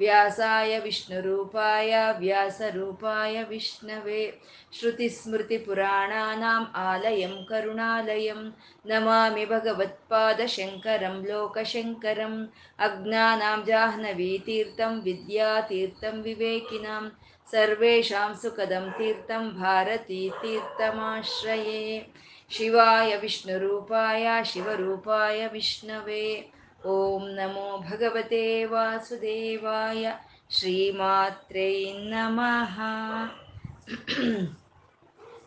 ಸಾಕ್ಷಾತ್ विष्णुरूपाय व्यासरूपाय विष्णवे श्रुतिस्मृतिपुराणानाम् आलयं ವ್ಯಾಸಾಯ ವಿಷ್ಣುರೂಪಾಯ ವ್ಯಾಸರೂಪಾಯ ವಿಷ್ಣವೇ. ಶ್ರುತಿಸ್ಮೃತಿಪುರಾಣಾನಾम् ಆಲಯಂ ಕರುಣಾಲಯಂ. ನಮಾಮಿ ಭಗವತ್ಪಾದಶಂಕರಂ ಲೋಕಶಂಕರಂ. ಅಜ್ಞಾನಾಂ ಜಾಹ್ನವೀತೀರ್ಥಂ ವಿದ್ಯಾತೀರ್ಥಂ ವಿವೇಕಿನಾಂ. ಸರ್ವೇಷಾಂ ಸುಖದಂ ಓಂ ನಮೋ ಭಗವತೆ ವಾಸುದೇವಾಯ ಶ್ರೀಮಾತ್ರೇ ನಮಃ.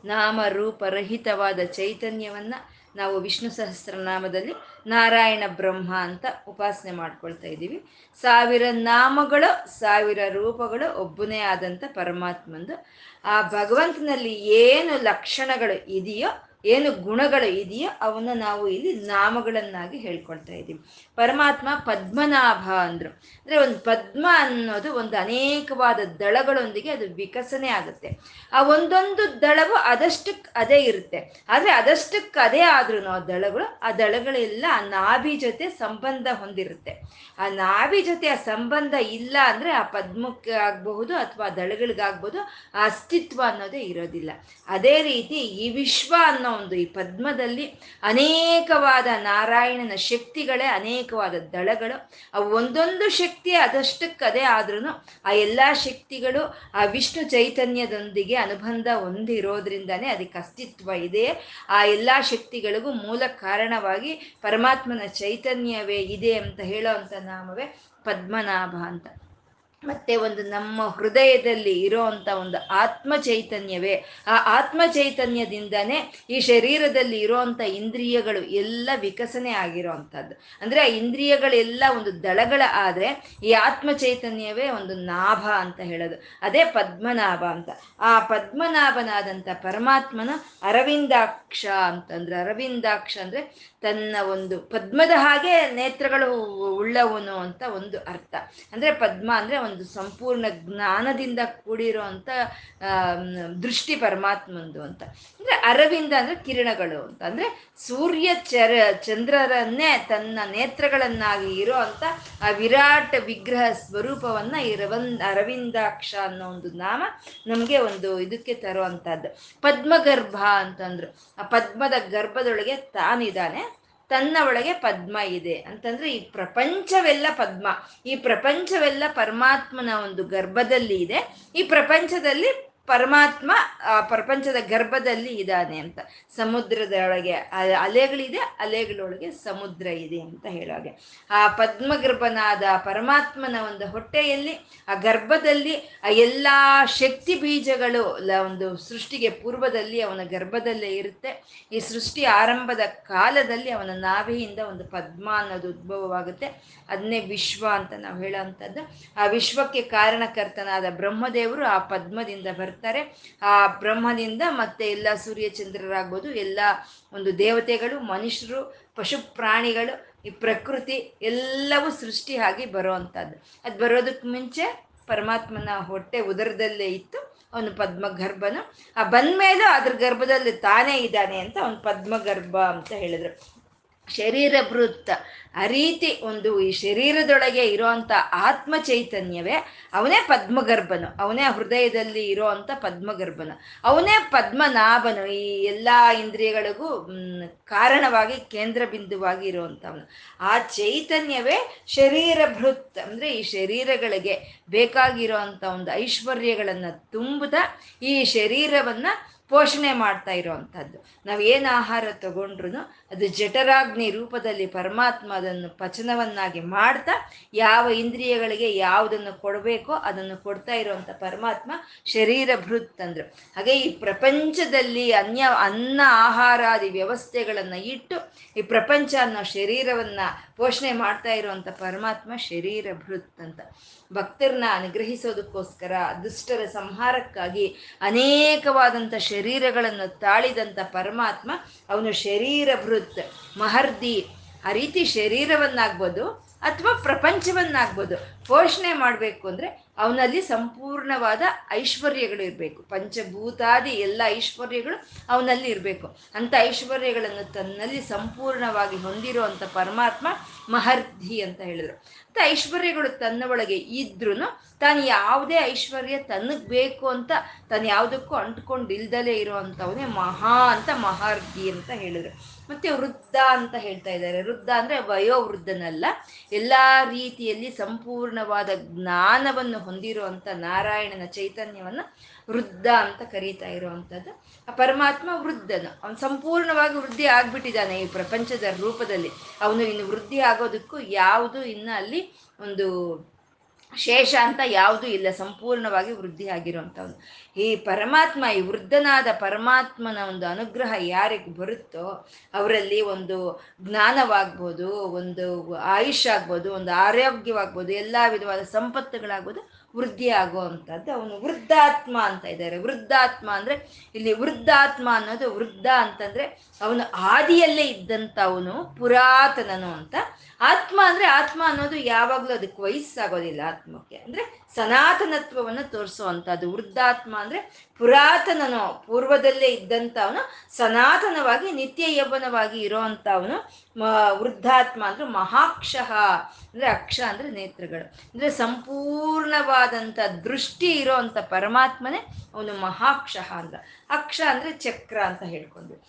ನಾಮರೂಪರಹಿತವಾದ ಚೈತನ್ಯವನ್ನು ನಾವು ವಿಷ್ಣು ಸಹಸ್ರನಾಮದಲ್ಲಿ ನಾರಾಯಣ ಬ್ರಹ್ಮ ಅಂತ ಉಪಾಸನೆ ಮಾಡ್ಕೊಳ್ತಾ ಇದ್ದೀವಿ. ಸಾವಿರ ನಾಮಗಳು, ಸಾವಿರ ರೂಪಗಳು ಒಬ್ಬನೇ ಆದಂಥ ಪರಮಾತ್ಮಂದು. ಆ ಭಗವಂತನಲ್ಲಿ ಏನು ಲಕ್ಷಣಗಳು ಇದೆಯೋ ಏನು ಗುಣಗಳು ಇದೆಯೋ ಅವನ್ನ ನಾವು ಇಲ್ಲಿ ನಾಮಗಳನ್ನಾಗಿ ಹೇಳ್ಕೊಳ್ತಾ ಇದ್ದೀವಿ. ಪರಮಾತ್ಮ ಪದ್ಮನಾಭ ಅಂದ್ರು. ಅಂದ್ರೆ ಒಂದು ಪದ್ಮ ಅನ್ನೋದು ಒಂದು ಅನೇಕವಾದ ದಳಗಳೊಂದಿಗೆ ಅದು ವಿಕಸನೆ ಆಗುತ್ತೆ. ಆ ಒಂದೊಂದು ದಳವು ಅದಷ್ಟಕ್ಕೆ ಅದೇ ಇರುತ್ತೆ. ಆದ್ರೆ ಅದಷ್ಟಕ್ಕೆ ಅದೇ ಆದ್ರೂ ಆ ದಳಗಳು, ಆ ದಳಗಳೆಲ್ಲ ಆ ನಾಭಿ ಜೊತೆ ಸಂಬಂಧ ಹೊಂದಿರುತ್ತೆ. ಆ ನಾಭಿ ಜೊತೆ ಆ ಸಂಬಂಧ ಇಲ್ಲ ಅಂದ್ರೆ ಆ ಪದ್ಮಕ್ಕೆ ಆಗಬಹುದು ಅಥವಾ ದಳಗಳಿಗಾಗ್ಬೋದು ಆ ಅಸ್ತಿತ್ವ ಅನ್ನೋದೇ ಇರೋದಿಲ್ಲ. ಅದೇ ರೀತಿ ಈ ವಿಶ್ವ ಅನ್ನೋ ಒಂದು ಈ ಪದ್ಮದಲ್ಲಿ ಅನೇಕವಾದ ನಾರಾಯಣನ ಶಕ್ತಿಗಳೇ, ಅನೇಕವಾದ ದಳಗಳು ಆ ಒಂದೊಂದು ಶಕ್ತಿ ಅದಷ್ಟಕ್ಕೆ ಅದೇ ಆದ್ರೂ ಆ ಎಲ್ಲ ಶಕ್ತಿಗಳು ಆ ವಿಷ್ಣು ಚೈತನ್ಯದೊಂದಿಗೆ ಅನುಬಂಧ ಹೊಂದಿರೋದ್ರಿಂದಾನೇ ಅದಕ್ಕೆ ಅಸ್ತಿತ್ವ ಇದೆ. ಆ ಎಲ್ಲ ಶಕ್ತಿಗಳಿಗೂ ಮೂಲ ಕಾರಣವಾಗಿ ಪರಮಾತ್ಮನ ಚೈತನ್ಯವೇ ಇದೆ ಅಂತ ಹೇಳೋ ಅಂತ ನಾಮವೇ ಪದ್ಮನಾಭ ಅಂತ. ಮತ್ತೆ ಒಂದು ನಮ್ಮ ಹೃದಯದಲ್ಲಿ ಇರೋವಂಥ ಒಂದು ಆತ್ಮ ಚೈತನ್ಯವೇ ಆ ಆತ್ಮ ಚೈತನ್ಯದಿಂದನೇ ಈ ಶರೀರದಲ್ಲಿ ಇರೋವಂಥ ಇಂದ್ರಿಯಗಳು ಎಲ್ಲ ವಿಕಸನೆ ಆಗಿರೋವಂಥದ್ದು. ಅಂದರೆ ಆ ಇಂದ್ರಿಯಗಳೆಲ್ಲ ಒಂದು ದಳಗಳ ಆದರೆ ಈ ಆತ್ಮ ಚೈತನ್ಯವೇ ಒಂದು ನಾಭ ಅಂತ ಹೇಳೋದು. ಅದೇ ಪದ್ಮನಾಭ ಅಂತ. ಆ ಪದ್ಮನಾಭನಾದಂಥ ಪರಮಾತ್ಮನ ಅರವಿಂದಾಕ್ಷ ಅಂತಂದ್ರೆ ಅರವಿಂದಾಕ್ಷ ಅಂದರೆ ತನ್ನ ಒಂದು ಪದ್ಮದ ಹಾಗೆ ನೇತ್ರಗಳು ಉಳ್ಳವನು ಅಂತ ಒಂದು ಅರ್ಥ. ಅಂದರೆ ಪದ್ಮ ಅಂದರೆ ಒಂದು ಸಂಪೂರ್ಣ ಜ್ಞಾನದಿಂದ ಕೂಡಿರೋ ದೃಷ್ಟಿ ಪರಮಾತ್ಮಂದು ಅಂತ. ಅಂದರೆ ಅರವಿಂದ ಅಂದರೆ ಕಿರಣಗಳು ಅಂತ. ಅಂದರೆ ಸೂರ್ಯ ಚರ, ಚಂದ್ರರನ್ನೇ ತನ್ನ ನೇತ್ರಗಳನ್ನಾಗಿ ಇರೋ ಅಂತ ಆ ವಿರಾಟ್ ವಿಗ್ರಹ ಸ್ವರೂಪವನ್ನು ಈ ರವನ್ ಅರವಿಂದಾಕ್ಷ ಅನ್ನೋ ಒಂದು ನಾಮ ನಮಗೆ ಒಂದು ಇದಕ್ಕೆ ತರುವಂಥದ್ದು ಪದ್ಮಗರ್ಭ ಅಂತಂದ್ರು. ಆ ಪದ್ಮದ ಗರ್ಭದೊಳಗೆ ತಾನಿದ್ದಾನೆ. ತನ್ನ ಒಳಗೆ ಪದ್ಮ ಇದೆ. ಅಂತಂದ್ರೆ ಈ ಪ್ರಪಂಚವೆಲ್ಲ ಪದ್ಮ. ಈ ಪ್ರಪಂಚವೆಲ್ಲ ಪರಮಾತ್ಮನ ಒಂದು ಗರ್ಭದಲ್ಲಿ ಇದೆ. ಈ ಪ್ರಪಂಚದಲ್ಲಿ ಪರಮಾತ್ಮ, ಆ, ಪ್ರಪಂಚದ ಗರ್ಭದಲ್ಲಿ ಇದ್ದಾನೆ ಅಂತ. ಸಮುದ್ರದೊಳಗೆ ಅಲೆಗಳಿದೆ, ಅಲೆಗಳೊಳಗೆ ಸಮುದ್ರ ಇದೆ ಅಂತ ಹೇಳೋಗೆ ಆ ಪದ್ಮಗರ್ಭನಾದ ಪರಮಾತ್ಮನ ಒಂದು ಹೊಟ್ಟೆಯಲ್ಲಿ, ಆ ಗರ್ಭದಲ್ಲಿ, ಆ ಎಲ್ಲ ಶಕ್ತಿ ಬೀಜಗಳು ಒಂದು ಸೃಷ್ಟಿಗೆ ಪೂರ್ವದಲ್ಲಿ ಅವನ ಗರ್ಭದಲ್ಲೇ ಇರುತ್ತೆ. ಈ ಸೃಷ್ಟಿ ಆರಂಭದ ಕಾಲದಲ್ಲಿ ಅವನ ನಾಭಿಯಿಂದ ಒಂದು ಪದ್ಮ ಅನ್ನೋದು ಉದ್ಭವವಾಗುತ್ತೆ. ಅದನ್ನೇ ವಿಶ್ವ ಅಂತ ನಾವು ಹೇಳೋವಂಥದ್ದು ಆ ವಿಶ್ವಕ್ಕೆ ಕಾರಣಕರ್ತನಾದ ಬ್ರಹ್ಮದೇವರು ಆ ಪದ್ಮದಿಂದ ಬರ್ತಾರೆ. ಆ ಬ್ರಹ್ಮದಿಂದ ಮತ್ತೆ ಎಲ್ಲ ಸೂರ್ಯ ಚಂದ್ರರಾಗ್ಬೋದು ಎಲ್ಲ ಒಂದು ದೇವತೆಗಳು, ಮನುಷ್ಯರು, ಪಶು ಪ್ರಾಣಿಗಳು, ಈ ಪ್ರಕೃತಿ ಎಲ್ಲವೂ ಸೃಷ್ಟಿ ಆಗಿ ಬರೋವಂಥದ್ದು. ಅದು ಬರೋದಕ್ಕೆ ಮುಂಚೆ ಪರಮಾತ್ಮನ ಹೊಟ್ಟೆ ಉದರದಲ್ಲೇ ಇತ್ತು. ಅವನು ಪದ್ಮ ಗರ್ಭನು ಆ ಬಂದ್ಮೇಲೂ ಅದ್ರ ಗರ್ಭದಲ್ಲಿ ತಾನೇ ಇದ್ದಾನೆ ಅಂತ ಅವನು ಪದ್ಮ ಗರ್ಭ ಅಂತ ಹೇಳಿದ್ರು. ಶರೀರ ಬೃತ್ತ ಆ ರೀತಿ ಒಂದು ಈ ಶರೀರದೊಳಗೆ ಇರೋವಂಥ ಆತ್ಮ ಚೈತನ್ಯವೇ ಅವನೇ ಪದ್ಮಗರ್ಭನು, ಅವನೇ ಹೃದಯದಲ್ಲಿ ಇರೋವಂಥ ಪದ್ಮಗರ್ಭನು. ಅವನೇ ಪದ್ಮನಾಭನು, ಈ ಎಲ್ಲ ಇಂದ್ರಿಯಗಳಿಗೂ ಕಾರಣವಾಗಿ ಕೇಂದ್ರ ಬಿಂದುವಾಗಿ ಆ ಚೈತನ್ಯವೇ ಶರೀರ ಭೃತ್ ಅಂದರೆ ಈ ಶರೀರಗಳಿಗೆ ಬೇಕಾಗಿರೋ ಅಂಥ ಒಂದು ಐಶ್ವರ್ಯಗಳನ್ನು ತುಂಬುತ್ತಾ ಈ ಶರೀರವನ್ನು ಪೋಷಣೆ ಮಾಡ್ತಾ ಇರೋವಂಥದ್ದು ನಾವು ಏನು ಆಹಾರ ತಗೊಂಡ್ರು ಅದು ಜಠರಾಗ್ನಿ ರೂಪದಲ್ಲಿ ಪರಮಾತ್ಮ ಅದನ್ನು ಪಚನವನ್ನಾಗಿ ಮಾಡ್ತಾ ಯಾವ ಇಂದ್ರಿಯಗಳಿಗೆ ಯಾವುದನ್ನು ಕೊಡಬೇಕೋ ಅದನ್ನು ಕೊಡ್ತಾ ಇರುವಂಥ ಪರಮಾತ್ಮ ಶರೀರ ಭೃತ್ ಅಂದರು. ಹಾಗೆ ಈ ಪ್ರಪಂಚದಲ್ಲಿ ಅನ್ಯ ಅನ್ನ ಆಹಾರಾದಿ ವ್ಯವಸ್ಥೆಗಳನ್ನು ಇಟ್ಟು ಈ ಪ್ರಪಂಚ ಅನ್ನೋ ಶರೀರವನ್ನ ಪೋಷಣೆ ಮಾಡ್ತಾ ಇರುವಂಥ ಪರಮಾತ್ಮ ಶರೀರ ಭೃತ್ ಅಂತ. ಭಕ್ತರನ್ನ ಅನುಗ್ರಹಿಸೋದಕ್ಕೋಸ್ಕರ, ದುಷ್ಟರ ಸಂಹಾರಕ್ಕಾಗಿ ಅನೇಕವಾದಂಥ ಶರೀರಗಳನ್ನು ತಾಳಿದಂಥ ಪರಮಾತ್ಮ ಅವನು ಶರೀರ ಭೃತ್. ಮಹರ್ದಿ ಆ ರೀತಿ ಶರೀರವನ್ನಾಗ್ಬೋದು ಅಥವಾ ಪ್ರಪಂಚವನ್ನಾಗ್ಬೋದು. ಪೋಷಣೆ ಮಾಡಬೇಕು ಅಂದರೆ ಅವನಲ್ಲಿ ಸಂಪೂರ್ಣವಾದ ಐಶ್ವರ್ಯಗಳು ಇರಬೇಕು. ಪಂಚಭೂತಾದಿ ಎಲ್ಲ ಐಶ್ವರ್ಯಗಳು ಅವನಲ್ಲಿ ಇರಬೇಕು. ಅಂಥ ಐಶ್ವರ್ಯಗಳನ್ನು ತನ್ನಲ್ಲಿ ಸಂಪೂರ್ಣವಾಗಿ ಹೊಂದಿರುವಂಥ ಪರಮಾತ್ಮ ಮಹರ್ಧಿ ಅಂತ ಹೇಳಿದರು. ಅಂತ ಐಶ್ವರ್ಯಗಳು ತನ್ನ ಒಳಗೆ ಇದ್ರೂ ತಾನು ಯಾವುದೇ ಐಶ್ವರ್ಯ ತನಗೆ ಬೇಕು ಅಂತ ತಾನು ಯಾವುದಕ್ಕೂ ಅಂಟ್ಕೊಂಡಿಲ್ದಲೇ ಇರೋವಂಥವನೇ ಮಹಾ ಅಂತ ಮಹಾರ್ಧಿ ಅಂತ ಹೇಳಿದ್ರು. ಮತ್ತೆ ವೃದ್ಧ ಅಂತ ಹೇಳ್ತಾ ಇದ್ದಾರೆ. ವೃದ್ಧ ಅಂದರೆ ವಯೋವೃದ್ಧನಲ್ಲ. ಎಲ್ಲ ರೀತಿಯಲ್ಲಿ ಸಂಪೂರ್ಣವಾದ ಜ್ಞಾನವನ್ನು ಹೊಂದಿರುವಂಥ ನಾರಾಯಣನ ಚೈತನ್ಯವನ್ನು ವೃದ್ಧ ಅಂತ ಕರೀತಾ ಇರುವಂಥದ್ದು ಆ ಪರಮಾತ್ಮ ವೃದ್ಧನು. ಅವನು ಸಂಪೂರ್ಣವಾಗಿ ವೃದ್ಧಿ ಆಗ್ಬಿಟ್ಟಿದ್ದಾನೆ ಈ ಪ್ರಪಂಚದ ರೂಪದಲ್ಲಿ. ಅವನು ಇನ್ನು ವೃದ್ಧಿ ಆಗೋದಕ್ಕೂ ಯಾವುದು ಇನ್ನು ಅಲ್ಲಿ ಒಂದು ಶೇಷ ಅಂತ ಯಾವುದೂ ಇಲ್ಲ, ಸಂಪೂರ್ಣವಾಗಿ ವೃದ್ಧಿ ಆಗಿರುವಂಥವ್ನು ಈ ಪರಮಾತ್ಮ, ಈ ವೃದ್ಧನಾದ ಪರಮಾತ್ಮನ ಒಂದು ಅನುಗ್ರಹ ಯಾರಿಗೆ ಬರುತ್ತೋ ಅವರಲ್ಲಿ ಒಂದು ಜ್ಞಾನವಾಗ್ಬೋದು, ಒಂದು ಆಯುಷ್ ಆಗ್ಬೋದು, ಒಂದು ಆರೋಗ್ಯವಾಗ್ಬೋದು, ಎಲ್ಲ ವಿಧವಾದ ಸಂಪತ್ತುಗಳಾಗ್ಬೋದು ವೃದ್ಧಿ ಆಗುವಂಥದ್ದು ಅವನು ವೃದ್ಧಾತ್ಮ ಅಂತ ಇದ್ದಾರೆ. ವೃದ್ಧಾತ್ಮ ಅಂದರೆ ಇಲ್ಲಿ ವೃದ್ಧಾತ್ಮ ಅನ್ನೋದು ವೃದ್ಧ ಅಂತಂದರೆ ಅವನು ಆದಿಯಲ್ಲೇ ಇದ್ದಂಥವನು, ಪುರಾತನನು ಅಂತ ಆತ್ಮ ಅಂದರೆ ಆತ್ಮ ಅನ್ನೋದು ಯಾವಾಗಲೂ ಅದಕ್ಕೆ ವಯಸ್ಸಾಗೋದಿಲ್ಲ ಆತ್ಮಕ್ಕೆ. ಅಂದರೆ ಸನಾತನತ್ವವನ್ನು ತೋರಿಸುವಂಥದ್ದು. ವೃದ್ಧಾತ್ಮ ಅಂದರೆ ಪುರಾತನನು, ಪೂರ್ವದಲ್ಲೇ ಇದ್ದಂಥವನು, ಸನಾತನವಾಗಿ ನಿತ್ಯ ಯೌವನವಾಗಿ ಇರೋವಂಥವನು ವೃದ್ಧಾತ್ಮ ಅಂದರೆ ಮಹಾಕ್ಷಃ, ಅಂದರೆ ಅಕ್ಷ ಅಂದರೆ ನೇತ್ರಗಳು. ಅಂದರೆ ಸಂಪೂರ್ಣವಾದಂಥ ದೃಷ್ಟಿ ಇರೋವಂಥ ಪರಮಾತ್ಮನೇ ಅವನು ಮಹಾಕ್ಷಃ ಅಂತ. ಅಕ್ಷ ಅಂದರೆ ಚಕ್ರ ಅಂತ ಹೇಳ್ಕೊಂಡ್ವಿ.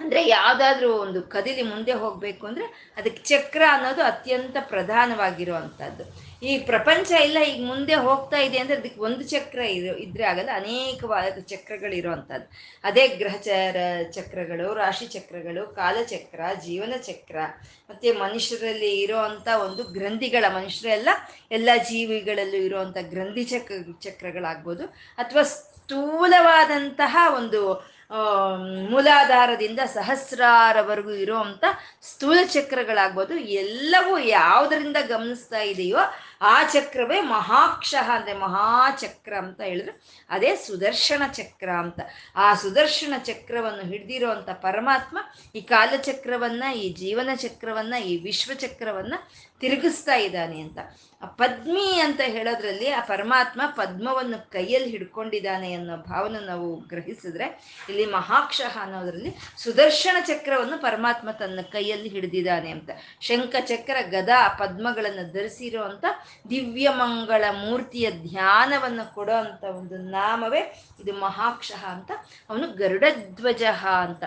ಅಂದರೆ ಯಾವುದಾದ್ರೂ ಒಂದು ಕದಿಲಿ ಮುಂದೆ ಹೋಗಬೇಕು ಅಂದರೆ ಅದಕ್ಕೆ ಚಕ್ರ ಅನ್ನೋದು ಅತ್ಯಂತ ಪ್ರಧಾನವಾಗಿರುವಂಥದ್ದು ಈ ಪ್ರಪಂಚ ಎಲ್ಲ ಈಗ ಮುಂದೆ ಹೋಗ್ತಾ ಇದೆ ಅಂದರೆ ಅದಕ್ಕೆ ಒಂದು ಚಕ್ರ ಇದ್ರೆ ಆಗಲ್ಲ, ಅನೇಕವಾದ ಚಕ್ರಗಳು ಇರುವಂತಹದ್ದು ಅದೇ ಗ್ರಹಚಾರ ಚಕ್ರಗಳು, ರಾಶಿ ಚಕ್ರಗಳು ಕಾಲಚಕ್ರ ಜೀವನ ಚಕ್ರ, ಮತ್ತು ಮನುಷ್ಯರಲ್ಲಿ ಇರೋವಂಥ ಒಂದು ಗ್ರಂಥಿಗಳ ಮನುಷ್ಯರೆಲ್ಲ ಎಲ್ಲ ಜೀವಿಗಳಲ್ಲೂ ಇರುವಂಥ ಗ್ರಂಥಿ ಚಕ್ರ ಚಕ್ರಗಳಾಗ್ಬೋದು. ಅಥವಾ ಸ್ಥೂಲವಾದಂತಹ ಒಂದು ಮೂಲಾಧಾರದಿಂದ ಸಹಸ್ರಾರವರೆಗೂ ಇರುವಂತ ಸ್ಥೂಲ ಚಕ್ರಗಳಾಗ್ಬೋದು, ಎಲ್ಲವೂ ಯಾವುದರಿಂದ ಗಮನಿಸ್ತಾ ಇದೆಯೋ ಆ ಚಕ್ರವೇ ಮಹಾಕ್ಷಃ ಅಂದರೆ ಮಹಾಚಕ್ರ ಅಂತ ಹೇಳಿದ್ರು ಅದೇ ಸುದರ್ಶನ ಚಕ್ರ ಅಂತ. ಆ ಸುದರ್ಶನ ಚಕ್ರವನ್ನು ಹಿಡ್ದಿರೋವಂಥ ಪರಮಾತ್ಮ ಈ ಕಾಲಚಕ್ರವನ್ನ, ಈ ಜೀವನ ಚಕ್ರವನ್ನ ಈ ವಿಶ್ವಚಕ್ರವನ್ನ ತಿರುಗಿಸ್ತಾ ಇದ್ದಾನೆ ಅಂತ. ಪದ್ಮಿ ಅಂತ ಹೇಳೋದ್ರಲ್ಲಿ ಆ ಪರಮಾತ್ಮ ಪದ್ಮವನ್ನು ಕೈಯಲ್ಲಿ ಹಿಡ್ಕೊಂಡಿದ್ದಾನೆ ಅನ್ನೋ ಭಾವನೆ ನಾವು ಗ್ರಹಿಸಿದ್ರೆ ಇಲ್ಲಿ ಮಹಾಕ್ಷಃ ಅನ್ನೋದ್ರಲ್ಲಿ ಸುದರ್ಶನ ಚಕ್ರವನ್ನು ಪರಮಾತ್ಮ ತನ್ನ ಕೈಯಲ್ಲಿ ಹಿಡಿದಿದ್ದಾನೆ ಅಂತ. ಶಂಖ ಚಕ್ರ, ಗದಾ ಪದ್ಮಗಳನ್ನು ಧರಿಸಿರೋ ಅಂತ ದಿವ್ಯ ಮಂಗಳ ಮೂರ್ತಿಯ ಧ್ಯಾನವನ್ನು ಕೊಡೋ ಅಂತ ಒಂದು ನಾಮವೇ ಇದು ಮಹಾಕ್ಷಃ ಅಂತ. ಅವನು ಗರುಡಧ್ವಜ ಅಂತ.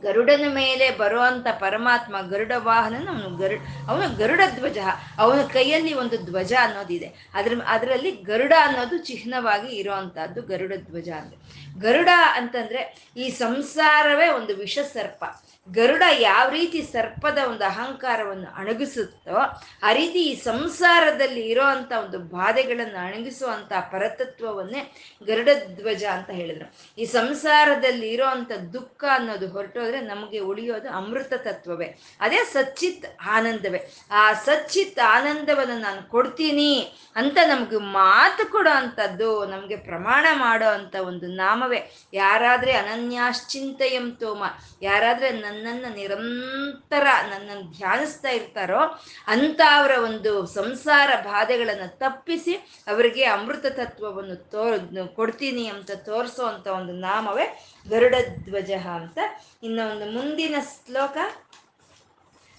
ಗರುಡನ ಮೇಲೆ ಬರುವಂತ ಪರಮಾತ್ಮ ಗರುಡ ವಾಹನನ ಅವನು ಗರು, ಅವನು ಗರುಡ ಧ್ವಜ, ಅವನ ಕೈಯಲ್ಲಿ ಒಂದು ಧ್ವಜ ಅನ್ನೋದಿದೆ. ಅದ್ರ, ಅದರಲ್ಲಿ ಗರುಡ ಅನ್ನೋದು ಚಿಹ್ನವಾಗಿ ಇರುವಂತಹದ್ದು ಗರುಡ ಧ್ವಜ ಅಂದ್ರೆ ಗರುಡ ಅಂತಂದ್ರೆ ಈ ಸಂಸಾರವೇ ಒಂದು ವಿಷ ಸರ್ಪ ಗರುಡ ಯಾವ ರೀತಿ ಸರ್ಪದ ಒಂದು ಅಹಂಕಾರವನ್ನು ಅಣಗಿಸುತ್ತೋ ಆ ರೀತಿ ಈ ಸಂಸಾರದಲ್ಲಿ ಇರೋವಂಥ ಒಂದು ಬಾಧೆಗಳನ್ನು ಅಣಗಿಸುವಂಥ ಪರತತ್ವವನ್ನೇ ಗರುಡ ಧ್ವಜ ಅಂತ ಹೇಳಿದ್ರು. ಈ ಸಂಸಾರದಲ್ಲಿ ಇರೋವಂಥ ದುಃಖ ಅನ್ನೋದು ಹೊರಟೋದ್ರೆ ನಮಗೆ ಉಳಿಯೋದು ಅಮೃತ ತತ್ವವೇ. ಅದೇ ಸಚ್ಚಿತ್ ಆನಂದವೇ. ಆ ಸಚ್ಚಿತ್ ಆನಂದವನ್ನು ನಾನು ಕೊಡ್ತೀನಿ ಅಂತ ನಮ್ಗೆ ಮಾತು ಕೊಡೋ ಅಂಥದ್ದು ನಮಗೆ ಪ್ರಮಾಣ ಮಾಡೋ ಅಂತ ಒಂದು ನಾಮವೇ. ಯಾರಾದ್ರೆ ಅನನ್ಯಾಶ್ಚಿಂತೆಯಂ ತೋಮ, ಯಾರಾದ್ರೆ ನನ್ನನ್ನು ನಿರಂತರ ನನ್ನನ್ನು ಧ್ಯಾನಿಸ್ತಾ ಇರ್ತಾರೋ ಅಂತ ಅವರ ಒಂದು ಸಂಸಾರ ಬಾಧೆಗಳನ್ನು ತಪ್ಪಿಸಿ ಅವರಿಗೆ ಅಮೃತ ತತ್ವವನ್ನು ತೋ ಕೊಡ್ತೀನಿ ಅಂತ ತೋರಿಸೋ ಅಂತ ಒಂದು ನಾಮವೇ ಗರುಡ ಧ್ವಜ ಅಂತ. ಇನ್ನು ಒಂದು ಮುಂದಿನ ಶ್ಲೋಕ.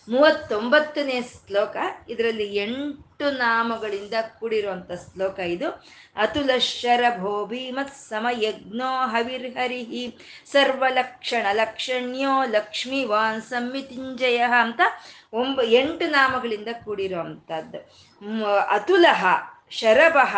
ಮೂವತ್ತೊಂಬತ್ತನೇ ಶ್ಲೋಕ. ಇದರಲ್ಲಿ ಎಂಟು ನಾಮಗಳಿಂದ ಕೂಡಿರುವಂಥ ಶ್ಲೋಕ ಇದು. ಅತುಲ ಶರಭೋ ಭೀಮತ್ ಸಮಯಜ್ಞೋ ಹವಿರ್ಹರಿಹಿ ಸರ್ವಲಕ್ಷಣ ಲಕ್ಷಣ್ಯೋ ಲಕ್ಷ್ಮೀವಾನ್ ಸಂಮಿತಿಂಜಯ ಅಂತ ಒಂಬ ಎಂಟು ನಾಮಗಳಿಂದ ಕೂಡಿರುವಂಥದ್ದು ಅತುಲಹ ಶರಭಃ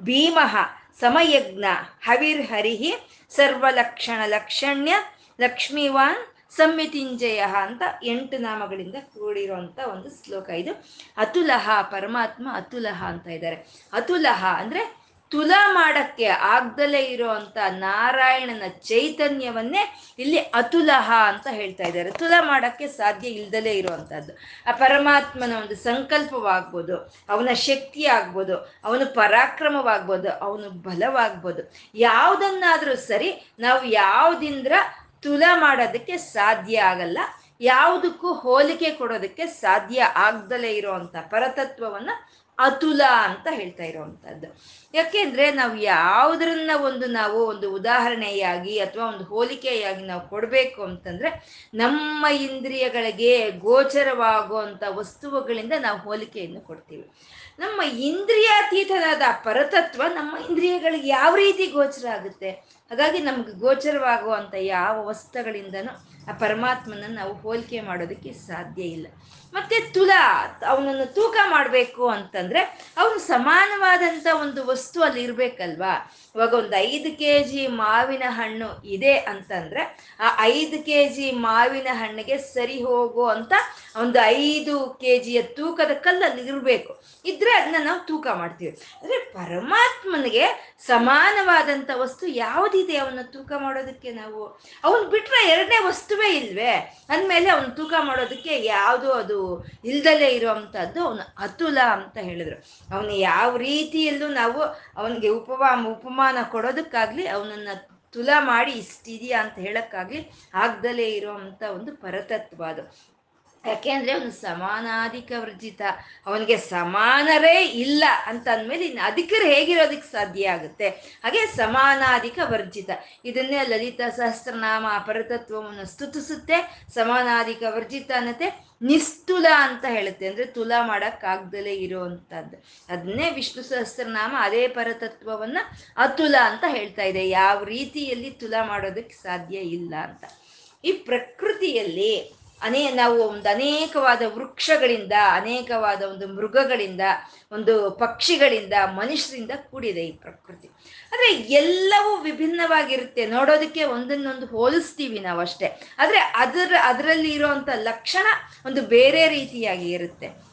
ಭೀಮಃ ಸಮಯಜ್ಞ, ಹವಿರ್ಹರಿಹಿ ಸರ್ವಲಕ್ಷಣ ಲಕ್ಷಣ್ಯ ಲಕ್ಷ್ಮೀವಾನ್ ಸಂಮಿತಿಂಜಯ ಅಂತ ಎಂಟು ನಾಮಗಳಿಂದ ಕೂಡಿರುವಂತ ಒಂದು ಶ್ಲೋಕ ಇದು. ಅತುಲಹ, ಪರಮಾತ್ಮ ಅತುಲಹ ಅಂತ ಇದ್ದಾರೆ. ಅತುಲಹ ಅಂದ್ರೆ ತುಲ ಮಾಡಕ್ಕೆ ಆಗ್ದಲೇ ಇರುವಂತ ನಾರಾಯಣನ ಚೈತನ್ಯವನ್ನೇ ಇಲ್ಲಿ ಅತುಲಹ ಅಂತ ಹೇಳ್ತಾ ಇದ್ದಾರೆ. ತುಲ ಮಾಡಕ್ಕೆ ಸಾಧ್ಯ ಇಲ್ದಲೇ ಇರುವಂತಹದ್ದು. ಆ ಪರಮಾತ್ಮನ ಒಂದು ಸಂಕಲ್ಪವಾಗ್ಬೋದು, ಅವನ ಶಕ್ತಿ ಆಗ್ಬೋದು ಅವನು ಪರಾಕ್ರಮವಾಗ್ಬೋದು, ಅವನು ಬಲವಾಗ್ಬೋದು. ಯಾವುದನ್ನಾದರೂ ಸರಿ, ನಾವು ಯಾವ್ದಿಂದ್ರ ತುಲ ಮಾಡೋದಕ್ಕೆ ಸಾಧ್ಯ ಆಗಲ್ಲ. ಯಾವುದಕ್ಕೂ ಹೋಲಿಕೆ ಕೊಡೋದಕ್ಕೆ ಸಾಧ್ಯ ಆಗ್ದಲೇ ಇರುವಂತ ಪರತತ್ವವನ್ನ ಅತುಲ ಅಂತ ಹೇಳ್ತಾ ಇರುವಂತಹದ್ದು ಯಾಕೆಂದ್ರೆ ನಾವು ಯಾವುದ್ರನ್ನ ಒಂದು ನಾವು ಒಂದು ಉದಾಹರಣೆಯಾಗಿ ಅಥವಾ ಒಂದು ಹೋಲಿಕೆಯಾಗಿ ನಾವು ಕೊಡಬೇಕು ಅಂತಂದ್ರೆ ನಮ್ಮ ಇಂದ್ರಿಯಗಳಿಗೆ ಗೋಚರವಾಗುವಂಥ ವಸ್ತುವುಗಳಿಂದ ನಾವು ಹೋಲಿಕೆಯನ್ನು ಕೊಡ್ತೀವಿ. ನಮ್ಮ ಇಂದ್ರಿಯಾತೀತನಾದ ಪರತತ್ವ ನಮ್ಮ ಇಂದ್ರಿಯಗಳಿಗೆ ಯಾವ ರೀತಿ ಗೋಚರ ಆಗುತ್ತೆ? ಹಾಗಾಗಿ ನಮ್ಗೆ ಗೋಚರವಾಗುವಂಥ ಯಾವ ವಸ್ತುಗಳಿಂದನೂ ಆ ಪರಮಾತ್ಮನ ನಾವು ಹೋಲಿಕೆ ಮಾಡೋದಕ್ಕೆ ಸಾಧ್ಯ ಇಲ್ಲ. ಮತ್ತೆ ತುಲಾ, ಅವನನ್ನು ತೂಕ ಮಾಡಬೇಕು ಅಂತಂದ್ರೆ ಅವನು ಸಮಾನವಾದಂಥ ಒಂದು ವಸ್ತು ಅಲ್ಲಿ ಇರ್ಬೇಕಲ್ವಾ? ಇವಾಗ ಒಂದು ಐದು ಕೆ ಜಿ ಮಾವಿನ ಹಣ್ಣು ಇದೆ ಅಂತಂದ್ರೆ ಆ ಐದು ಕೆ ಜಿ ಮಾವಿನ ಹಣ್ಣಿಗೆ ಸರಿ ಹೋಗೋ ಅಂತ ಒಂದು ಐದು ಕೆ ಜಿಯ ತೂಕದ ಕಲ್ಲು ಅಲ್ಲಿ ಇರಬೇಕು. ಇದ್ರೆ ಅದನ್ನ ನಾವು ತೂಕ ಮಾಡ್ತೀವಿ. ಅಂದ್ರೆ ಪರಮಾತ್ಮನಿಗೆ ಸಮಾನವಾದಂಥ ವಸ್ತು ಯಾವುದಿದೆ ಅವನ ತೂಕ ಮಾಡೋದಕ್ಕೆ ನಾವು. ಅವನ್ ಬಿಟ್ರೆ ಎರಡನೇ ವಸ್ತುವೇ ಇಲ್ವೇ? ಅಂದಮೇಲೆ ಅವನು ತೂಕ ಮಾಡೋದಕ್ಕೆ ಯಾವುದು ಅದು ಇಲ್ದಲೇ ಇರುವಂಥದ್ದು ಅವನು ಅತುಲ ಅಂತ ಹೇಳಿದ್ರು. ಅವನು ಯಾವ ರೀತಿಯಲ್ಲೂ ನಾವು ಅವನಿಗೆ ಉಪಮಾ ಉಪಮಾನ ಕೊಡೋದಕ್ಕಾಗ್ಲಿ ಅವನನ್ನ ತುಲ ಮಾಡಿ ಇಷ್ಟಿದೆಯಾ ಅಂತ ಹೇಳೋಕ್ಕಾಗಲಿ ಆಗ್ದಲೇ ಇರುವಂತ ಒಂದು ಪರತತ್ವ ಅದು. ಯಾಕೆಂದ್ರೆ ಅವನು ಸಮಾನಾಧಿಕ ವರ್ಜಿತ. ಅವನಿಗೆ ಸಮಾನರೇ ಇಲ್ಲ ಅಂತ ಅಂದ್ಮೇಲೆ ಇನ್ನು ಅಧಿಕರು ಹೇಗಿರೋದಕ್ಕೆ ಸಾಧ್ಯ ಆಗುತ್ತೆ? ಹಾಗೆ ಸಮಾನಾಧಿಕ ವರ್ಜಿತ. ಇದನ್ನೇ ಲಲಿತಾ ಸಹಸ್ರನಾಮ ಅಪರತತ್ವವನ್ನು ಸ್ತುತಿಸುತ್ತೆ. ಸಮಾನಾಧಿಕ ವರ್ಜಿತ ಅನ್ನತ್ತೆ ನಿಸ್ತುಲ ಅಂತ ಹೇಳುತ್ತೆ. ಅಂದ್ರೆ ತುಲ ಮಾಡಕ್ಕಾಗ್ದಲೇ ಇರುವಂತದ್ದು ಅದನ್ನೇ ವಿಷ್ಣು ಸಹಸ್ರನಾಮ ಅದೇ ಪರತತ್ವವನ್ನ ಅತುಲ ಅಂತ ಹೇಳ್ತಾ ಇದೆ. ಯಾವ ರೀತಿಯಲ್ಲಿ ತುಲ ಮಾಡೋದಕ್ಕೆ ಸಾಧ್ಯ ಇಲ್ಲ ಅಂತ. ಈ ಪ್ರಕೃತಿಯಲ್ಲಿ ಅನೇ ನಾವು ಒಂದು ಅನೇಕವಾದ ವೃಕ್ಷಗಳಿಂದ, ಅನೇಕವಾದ ಒಂದು ಮೃಗಗಳಿಂದ, ಒಂದು ಪಕ್ಷಿಗಳಿಂದ, ಮನುಷ್ಯರಿಂದ ಕೂಡಿದೆ ಈ ಪ್ರಕೃತಿ. ಆದರೆ ಎಲ್ಲವೂ ವಿಭಿನ್ನವಾಗಿರುತ್ತೆ. ನೋಡೋದಕ್ಕೆ ಒಂದನ್ನೊಂದು ಹೋಲಿಸ್ತೀವಿ ನಾವು ಅಷ್ಟೇ ಆದರೆ ಅದರ, ಅದರಲ್ಲಿ ಇರೋವಂಥ ಲಕ್ಷಣ ಒಂದು ಬೇರೆ ರೀತಿಯಾಗಿ ಇರುತ್ತೆ.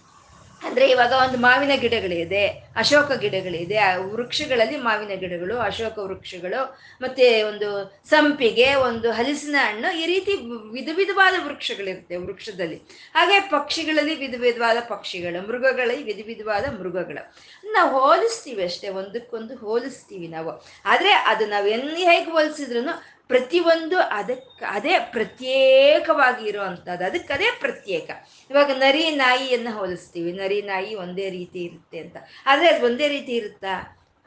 ಅಂದ್ರೆ ಇವಾಗ ಒಂದು ಮಾವಿನ ಗಿಡಗಳಿದೆ, ಅಶೋಕ ಗಿಡಗಳಿದೆ, ಆ ವೃಕ್ಷಗಳಲ್ಲಿ ಮಾವಿನ ಗಿಡಗಳು, ಅಶೋಕ ವೃಕ್ಷಗಳು, ಮತ್ತೆ ಒಂದು ಸಂಪಿಗೆ, ಒಂದು ಹಲಸಿನ ಹಣ್ಣು, ಈ ರೀತಿ ವಿಧ ವಿಧವಾದ ವೃಕ್ಷಗಳಿರುತ್ತೆ ವೃಕ್ಷದಲ್ಲಿ. ಹಾಗೆ ಪಕ್ಷಿಗಳಲ್ಲಿ ವಿಧ ವಿಧವಾದ ಪಕ್ಷಿಗಳು, ಮೃಗಗಳಲ್ಲಿ ವಿಧ ವಿಧವಾದ ಮೃಗಗಳು. ನಾವು ಹೋಲಿಸ್ತೀವಿ ಅಷ್ಟೇ, ಒಂದಕ್ಕೊಂದು ಹೋಲಿಸ್ತೀವಿ ನಾವು. ಆದರೆ ಅದು ನಾವು ಎಲ್ಲಿ ಹೇಗೆ ಹೋಲಿಸಿದ್ರು ಪ್ರತಿಯೊಂದು ಅದಕ್ಕೆ ಅದೇ ಪ್ರತ್ಯೇಕವಾಗಿ ಇರುವಂಥದ್ದು ಅದಕ್ಕೆ ಅದೇ ಪ್ರತ್ಯೇಕ. ಇವಾಗ ನರಿ, ನಾಯಿಯನ್ನು ಹೋಲಿಸ್ತೀವಿ. ನರಿ, ನಾಯಿ ಒಂದೇ ರೀತಿ ಇರುತ್ತೆ ಅಂತ. ಆದರೆ ಅದು ಒಂದೇ ರೀತಿ ಇರುತ್ತಾ?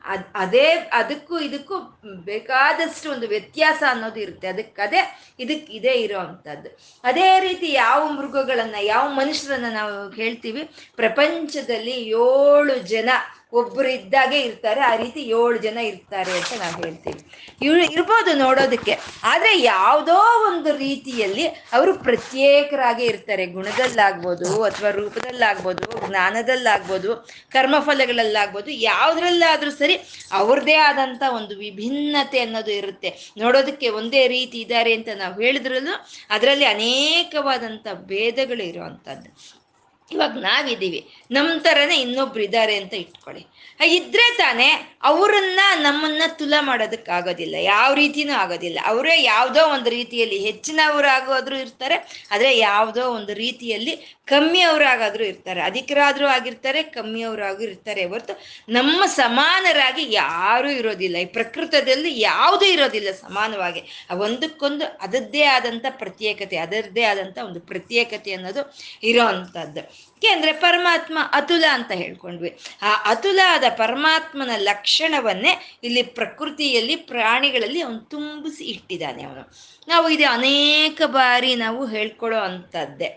ಅದು, ಅದೇ, ಅದಕ್ಕೂ ಇದಕ್ಕೂ ಬೇಕಾದಷ್ಟು ಒಂದು ವ್ಯತ್ಯಾಸ ಅನ್ನೋದು ಇರುತ್ತೆ. ಅದಕ್ಕೆ ಅದೇ, ಇದಕ್ಕೆ ಇದೇ ಇರೋ ಅಂಥದ್ದು ಅದೇ ರೀತಿ ಯಾವ ಮೃಗಗಳನ್ನು, ಯಾವ ಮನುಷ್ಯರನ್ನು ನಾವು ಹೇಳ್ತೀವಿ? ಪ್ರಪಂಚದಲ್ಲಿ ಏಳು ಜನ ಒಬ್ಬರು ಇದ್ದಾಗೆ ಇರ್ತಾರೆ, ಆ ರೀತಿ ಏಳು ಜನ ಇರ್ತಾರೆ ಅಂತ ನಾವು ಹೇಳ್ತೀವಿ. ಇವ್ರು ಇರ್ಬೋದು ನೋಡೋದಕ್ಕೆ, ಆದರೆ ಯಾವುದೋ ಒಂದು ರೀತಿಯಲ್ಲಿ ಅವರು ಪ್ರತ್ಯೇಕರಾಗಿ ಇರ್ತಾರೆ. ಗುಣದಲ್ಲಾಗ್ಬೋದು ಅಥವಾ ರೂಪದಲ್ಲಾಗ್ಬೋದು, ಜ್ಞಾನದಲ್ಲಾಗ್ಬೋದು, ಕರ್ಮಫಲಗಳಲ್ಲಾಗ್ಬೋದು, ಯಾವುದ್ರಲ್ಲಾದರೂ ಸರಿ ಅವ್ರದ್ದೇ ಆದಂತ ಒಂದು ವಿಭಿನ್ನತೆ ಅನ್ನೋದು ಇರುತ್ತೆ. ನೋಡೋದಕ್ಕೆ ಒಂದೇ ರೀತಿ ಇದ್ದಾರೆ ಅಂತ ನಾವು ಹೇಳಿದ್ರಲ್ಲೂ ಅದರಲ್ಲಿ ಅನೇಕವಾದಂಥ ಭೇದಗಳು ಇರುವಂಥದ್ದು ಇವಾಗ ನಾವಿದ್ದೀವಿ. ನಮ್ಮ ಥರನೇ ಇನ್ನೊಬ್ರು ಇದ್ದಾರೆ ಅಂತ ಇಟ್ಕೊಳ್ಳಿ. ಇದ್ರೆ ತಾನೇ ಅವರನ್ನ ನಮ್ಮನ್ನ ತುಲ ಮಾಡೋದಕ್ಕಾಗೋದಿಲ್ಲ ಯಾವ ರೀತಿನೂ ಆಗೋದಿಲ್ಲ. ಅವರೇ ಯಾವುದೋ ಒಂದು ರೀತಿಯಲ್ಲಿ ಹೆಚ್ಚಿನವರಾಗೋದ್ರು ಇರ್ತಾರೆ. ಆದರೆ ಯಾವುದೋ ಒಂದು ರೀತಿಯಲ್ಲಿ ಕಮ್ಮಿಯವರಾಗಾದ್ರೂ ಇರ್ತಾರೆ, ಅಧಿಕರಾದ್ರೂ ಆಗಿರ್ತಾರೆ, ಕಮ್ಮಿಯವರಾಗೂ ಇರ್ತಾರೆ. ಹೊರತು ನಮ್ಮ ಸಮಾನರಾಗಿ ಯಾರೂ ಇರೋದಿಲ್ಲ. ಈ ಪ್ರಕೃತದಲ್ಲಿ ಯಾವುದೂ ಇರೋದಿಲ್ಲ ಸಮಾನವಾಗಿ. ಒಂದಕ್ಕೊಂದು ಅದದ್ದೇ ಆದಂಥ ಪ್ರತ್ಯೇಕತೆ ಅದರದ್ದೇ ಆದಂಥ ಒಂದು ಪ್ರತ್ಯೇಕತೆ ಅನ್ನೋದು ಇರೋ ಅಂಥದ್ದು. ಪರಮಾತ್ಮ ಅತುಲ ಅಂತ ಹೇಳ್ಕೊಂಡ್ವಿ. ಆ ಅತುಲ ಆದ ಪರಮಾತ್ಮನ ಲಕ್ಷಣವನ್ನೇ ಇಲ್ಲಿ ಪ್ರಕೃತಿಯಲ್ಲಿ, ಪ್ರಾಣಿಗಳಲ್ಲಿ ಅವನು ತುಂಬಿಸಿ ಇಟ್ಟಿದ್ದಾನೆ ಅವನು. ನಾವು ಇದು ಅನೇಕ ಬಾರಿ ನಾವು ಹೇಳ್ಕೊಳ್ಳೋ ಅಂಥದ್ದೇ.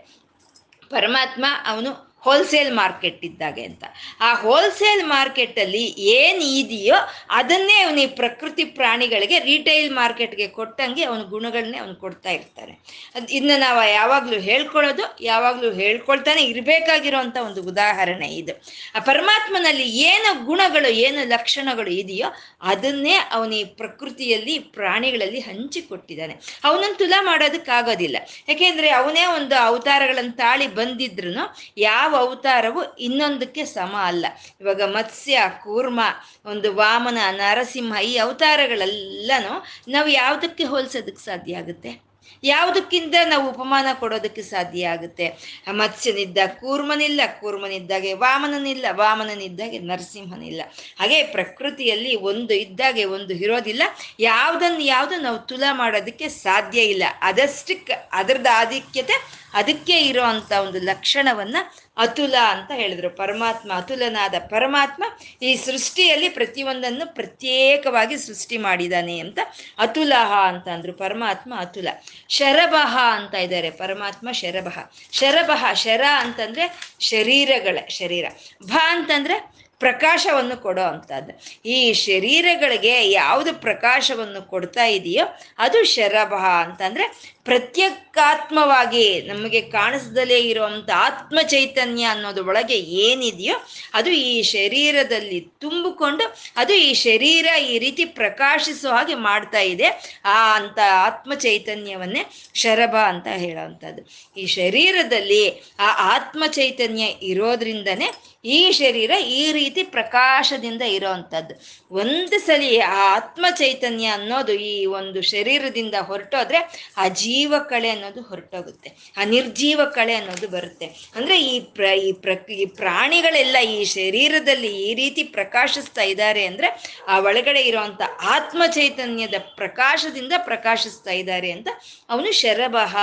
ಪರಮಾತ್ಮ ಅವನು ಹೋಲ್ಸೇಲ್ ಮಾರ್ಕೆಟ್ ಇದ್ದಾಗೆ ಅಂತ. ಆ ಹೋಲ್ಸೇಲ್ ಮಾರ್ಕೆಟಲ್ಲಿ ಏನು ಇದೆಯೋ ಅದನ್ನೇ ಅವನು ಈ ಪ್ರಕೃತಿ ಪ್ರಾಣಿಗಳಿಗೆ ರಿಟೈಲ್ ಮಾರ್ಕೆಟ್ಗೆ ಕೊಟ್ಟಂಗೆ ಅವನ ಗುಣಗಳನ್ನೇ ಅವನು ಕೊಡ್ತಾ ಇರ್ತಾನೆ ಅದು ಇದನ್ನ ನಾವು ಯಾವಾಗಲೂ ಹೇಳ್ಕೊಳ್ಳೋದು, ಯಾವಾಗಲೂ ಹೇಳ್ಕೊಳ್ತಾನೆ ಇರಬೇಕಾಗಿರೋಂಥ ಒಂದು ಉದಾಹರಣೆ ಇದು. ಆ ಪರಮಾತ್ಮನಲ್ಲಿ ಏನು ಗುಣಗಳು, ಏನು ಲಕ್ಷಣಗಳು ಇದೆಯೋ ಅದನ್ನೇ ಅವನು ಪ್ರಕೃತಿಯಲ್ಲಿ, ಪ್ರಾಣಿಗಳಲ್ಲಿ ಹಂಚಿಕೊಟ್ಟಿದ್ದಾನೆ ಅವನನ್ನು ತುಲಾ ಮಾಡೋದಕ್ಕಾಗೋದಿಲ್ಲ. ಯಾಕೆಂದ್ರೆ ಅವನೇ ಒಂದು ಅವತಾರಗಳನ್ನು ತಾಳಿ ಬಂದಿದ್ರು ಯಾವ ಅವತಾರವು ಇನ್ನೊಂದಕ್ಕೆ ಸಮ ಅಲ್ಲ. ಇವಾಗ ಮತ್ಸ್ಯ, ಕೂರ್ಮ, ಒಂದು ವಾಮನ, ನರಸಿಂಹ ಈ ಅವತಾರಗಳೆಲ್ಲನೂ ನಾವು ಯಾವುದಕ್ಕೆ ಹೋಲಿಸೋದಕ್ಕೆ ಸಾಧ್ಯ ಆಗುತ್ತೆ? ಯಾವುದಕ್ಕಿಂತ ನಾವು ಉಪಮಾನ ಕೊಡೋದಕ್ಕೆ ಸಾಧ್ಯ ಆಗುತ್ತೆ? ಮತ್ಸ್ಯನಿದ್ದ ಕೂರ್ಮನಿಲ್ಲ, ಕೂರ್ಮನಿದ್ದಾಗೆ ವಾಮನನಿಲ್ಲ, ವಾಮನನಿದ್ದಾಗೆ ನರಸಿಂಹನಿಲ್ಲ. ಹಾಗೆ ಪ್ರಕೃತಿಯಲ್ಲಿ ಒಂದು ಇದ್ದಾಗೆ ಒಂದು ಇರೋದಿಲ್ಲ. ಯಾವುದನ್ನು ಯಾವುದು ನಾವು ತುಲಾ ಮಾಡೋದಕ್ಕೆ ಸಾಧ್ಯ ಇಲ್ಲ. ಅದಷ್ಟಕ್ಕೆ ಅದರದ ಆಧಿಕ್ಯತೆ ಅದಕ್ಕೆ ಇರೋ ಒಂದು ಲಕ್ಷಣವನ್ನ ಅತುಲ ಅಂತ ಹೇಳಿದ್ರು. ಪರಮಾತ್ಮ, ಅತುಲನಾದ ಪರಮಾತ್ಮ ಈ ಸೃಷ್ಟಿಯಲ್ಲಿ ಪ್ರತಿಯೊಂದನ್ನು ಪ್ರತ್ಯೇಕವಾಗಿ ಸೃಷ್ಟಿ ಮಾಡಿದಾನೆ ಅಂತ ಅತುಲಹ ಅಂತ ಪರಮಾತ್ಮ ಅತುಲ. ಶರಬಹ ಅಂತ ಇದ್ದಾರೆ. ಪರಮಾತ್ಮ ಶರಭಃ ಶರಭಃ ಶರ ಅಂತಂದ್ರೆ ಶರೀರಗಳ ಶರೀರ. ಭ ಅಂತಂದ್ರೆ ಪ್ರಕಾಶವನ್ನು ಕೊಡೋ ಅಂಥದ್ದು. ಈ ಶರೀರಗಳಿಗೆ ಯಾವುದು ಪ್ರಕಾಶವನ್ನು ಕೊಡ್ತಾ ಇದೆಯೋ ಅದು ಶರಭ ಅಂತಂದ್ರೆ ಪ್ರತ್ಯೇಕಾತ್ಮವಾಗಿ ನಮಗೆ ಕಾಣಿಸ್ದಲೇ ಇರುವಂಥ ಆತ್ಮ ಚೈತನ್ಯ ಅನ್ನೋದು ಒಳಗೆ ಏನಿದೆಯೋ ಅದು ಈ ಶರೀರದಲ್ಲಿ ತುಂಬಿಕೊಂಡು ಅದು ಈ ಶರೀರ ಈ ರೀತಿ ಪ್ರಕಾಶಿಸೋ ಹಾಗೆ ಮಾಡ್ತಾ ಇದೆ. ಆ ಅಂತ ಆತ್ಮ ಚೈತನ್ಯವನ್ನೇ ಶರಭ ಅಂತ ಹೇಳೋವಂಥದ್ದು. ಈ ಶರೀರದಲ್ಲಿ ಆ ಆತ್ಮ ಚೈತನ್ಯ ಇರೋದ್ರಿಂದನೇ ಈ ಶರೀರ ಈ ರೀತಿ ಪ್ರಕಾಶದಿಂದ ಇರೋವಂಥದ್ದು. ಒಂದು ಸಲ ಆ ಆತ್ಮ ಚೈತನ್ಯ ಅನ್ನೋದು ಈ ಒಂದು ಶರೀರದಿಂದ ಹೊರಟೋದ್ರೆ ಆ ಜೀವ ಕಳೆ ಅನ್ನೋದು ಹೊರಟೋಗುತ್ತೆ. ಆ ನಿರ್ಜೀವ ಕಳೆ ಅನ್ನೋದು ಬರುತ್ತೆ. ಅಂದ್ರೆ ಈ ಪ್ರ ಈ ಪ್ರ, ಈ ಪ್ರಾಣಿಗಳೆಲ್ಲ ಈ ಶರೀರದಲ್ಲಿ ಈ ರೀತಿ ಪ್ರಕಾಶಿಸ್ತಾ ಇದ್ದಾರೆ ಅಂದ್ರೆ ಆ ಒಳಗಡೆ ಇರುವಂತ ಆತ್ಮ ಚೈತನ್ಯದ ಪ್ರಕಾಶದಿಂದ ಪ್ರಕಾಶಿಸ್ತಾ ಇದ್ದಾರೆ ಅಂತ ಅವನು ಶರಬಹ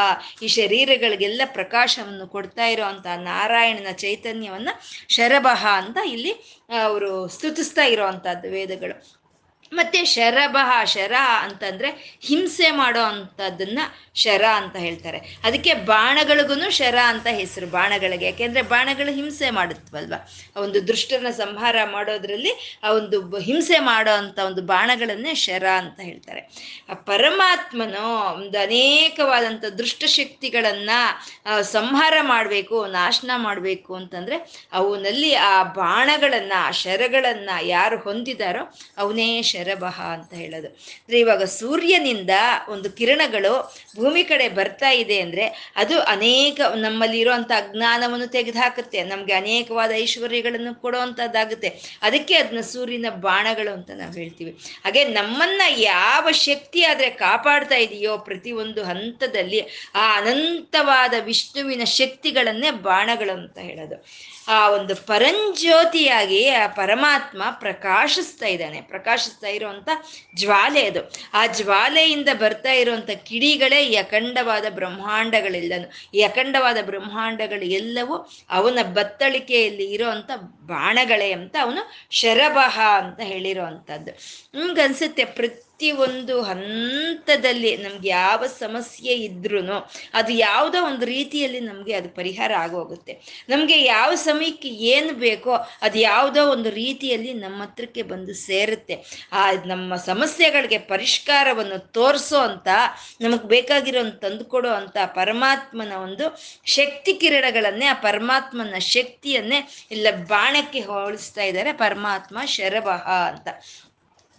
ಈ ಶರೀರಗಳಿಗೆಲ್ಲ ಪ್ರಕಾಶವನ್ನು ಕೊಡ್ತಾ ಇರುವಂತ ನಾರಾಯಣನ ಚೈತನ್ಯವನ್ನ ಶರಬಹ ಅಂತ ಇಲ್ಲಿ ಅವರು ಸ್ತುತಿಸ್ತಾ ಇರುವಂತಹದ್ದು ವೇದಗಳು. ಮತ್ತೆ ಶರಭ ಶರ ಅಂತಂದ್ರೆ ಹಿಂಸೆ ಮಾಡೋ ಅಂಥದ್ದನ್ನ ಶರ ಅಂತ ಹೇಳ್ತಾರೆ. ಅದಕ್ಕೆ ಬಾಣಗಳಿಗೂ ಶರ ಅಂತ ಹೆಸರು, ಬಾಣಗಳಿಗೆ. ಯಾಕೆಂದ್ರೆ ಬಾಣಗಳು ಹಿಂಸೆ ಮಾಡುತ್ತವಲ್ವ? ಒಂದು ದುಷ್ಟರನ್ನ ಸಂಹಾರ ಮಾಡೋದ್ರಲ್ಲಿ ಆ ಒಂದು ಹಿಂಸೆ ಮಾಡೋ ಅಂತ ಒಂದು ಬಾಣಗಳನ್ನೇ ಶರ ಅಂತ ಹೇಳ್ತಾರೆ. ಆ ಪರಮಾತ್ಮನು ಒಂದು ಅನೇಕವಾದಂಥ ದುಷ್ಟಶಕ್ತಿಗಳನ್ನ ಸಂಹಾರ ಮಾಡಬೇಕು, ನಾಶನ ಮಾಡಬೇಕು ಅಂತಂದ್ರೆ ಅವನಲ್ಲಿ ಆ ಬಾಣಗಳನ್ನ, ಆ ಶರಗಳನ್ನ ಯಾರು ಹೊಂದಿದಾರೋ ಅವನೇ ಶರಭಹ ಅಂತ ಹೇಳೋದು. ಅಂದರೆ ಇವಾಗ ಸೂರ್ಯನಿಂದ ಒಂದು ಕಿರಣಗಳು ಭೂಮಿ ಕಡೆ ಬರ್ತಾ ಇದೆ ಅಂದ್ರೆ ಅದು ಅನೇಕ ನಮ್ಮಲ್ಲಿ ಇರುವಂತ ಅಜ್ಞಾನವನ್ನು ತೆಗೆದುಹಾಕುತ್ತೆ. ನಮಗೆ ಅನೇಕವಾದ ಐಶ್ವರ್ಯಗಳನ್ನು ಕೊಡುವಂತದ್ದಾಗುತ್ತೆ ಅದಕ್ಕೆ ಅದನ್ನ ಸೂರ್ಯನ ಬಾಣಗಳು ಅಂತ ನಾವು ಹೇಳ್ತೀವಿ. ಹಾಗೆ ನಮ್ಮನ್ನ ಯಾವ ಶಕ್ತಿ ಆದ್ರೆ ಕಾಪಾಡ್ತಾ ಇದೆಯೋ ಪ್ರತಿ ಒಂದು ಹಂತದಲ್ಲಿ ಆ ಅನಂತವಾದ ವಿಷ್ಣುವಿನ ಶಕ್ತಿಗಳನ್ನೇ ಬಾಣಗಳು ಅಂತ ಹೇಳೋದು. ಆ ಒಂದು ಪರಂಜ್ಯೋತಿಯಾಗಿ ಆ ಪರಮಾತ್ಮ ಪ್ರಕಾಶಿಸ್ತಾ ಇದ್ದಾನೆ. ಪ್ರಕಾಶಿಸ್ತಾ ಇರುವಂತ ಜ್ವಾಲೆ ಅದು. ಆ ಜ್ವಾಲೆಯಿಂದ ಬರ್ತಾ ಇರುವಂತ ಕಿಡಿಗಳೇ ಈ ಅಖಂಡವಾದ ಬ್ರಹ್ಮಾಂಡಗಳೆಲ್ಲನು. ಈ ಅಖಂಡವಾದ ಬ್ರಹ್ಮಾಂಡಗಳು ಎಲ್ಲವೂ ಅವನ ಬತ್ತಳಿಕೆಯಲ್ಲಿ ಇರೋಂಥ ಬಾಣಗಳೇ ಅಂತ ಅವನು ಶರಭ ಅಂತ ಹೇಳಿರೋವಂಥದ್ದು ನಮ್ಗನ್ಸುತ್ತೆ ಪ್ರತಿ ಒಂದು ಹಂತದಲ್ಲಿ ನಮ್ಗೆ ಯಾವ ಸಮಸ್ಯೆ ಇದ್ರೂ ಅದು ಯಾವುದೋ ಒಂದು ರೀತಿಯಲ್ಲಿ ನಮಗೆ ಅದು ಪರಿಹಾರ ಆಗೋಗುತ್ತೆ. ನಮಗೆ ಯಾವ ಸಮಯಕ್ಕೆ ಏನು ಬೇಕೋ ಅದು ಯಾವುದೋ ಒಂದು ರೀತಿಯಲ್ಲಿ ನಮ್ಮ ಹತ್ರಕ್ಕೆ ಬಂದು ಸೇರುತ್ತೆ. ಆ ನಮ್ಮ ಸಮಸ್ಯೆಗಳಿಗೆ ಪರಿಷ್ಕಾರವನ್ನು ತೋರಿಸೋ ಅಂತ, ನಮಗೆ ಬೇಕಾಗಿರೋ ತಂದುಕೊಡೋ ಅಂತ ಪರಮಾತ್ಮನ ಒಂದು ಶಕ್ತಿ ಕಿರಣಗಳನ್ನೇ, ಆ ಪರಮಾತ್ಮನ ಶಕ್ತಿಯನ್ನೇ ಇಲ್ಲ ಬಾಣಕ್ಕೆ ಹೋಲಿಸ್ತಾ ಇದ್ದಾರೆ ಪರಮಾತ್ಮ ಶರಭ ಅಂತ.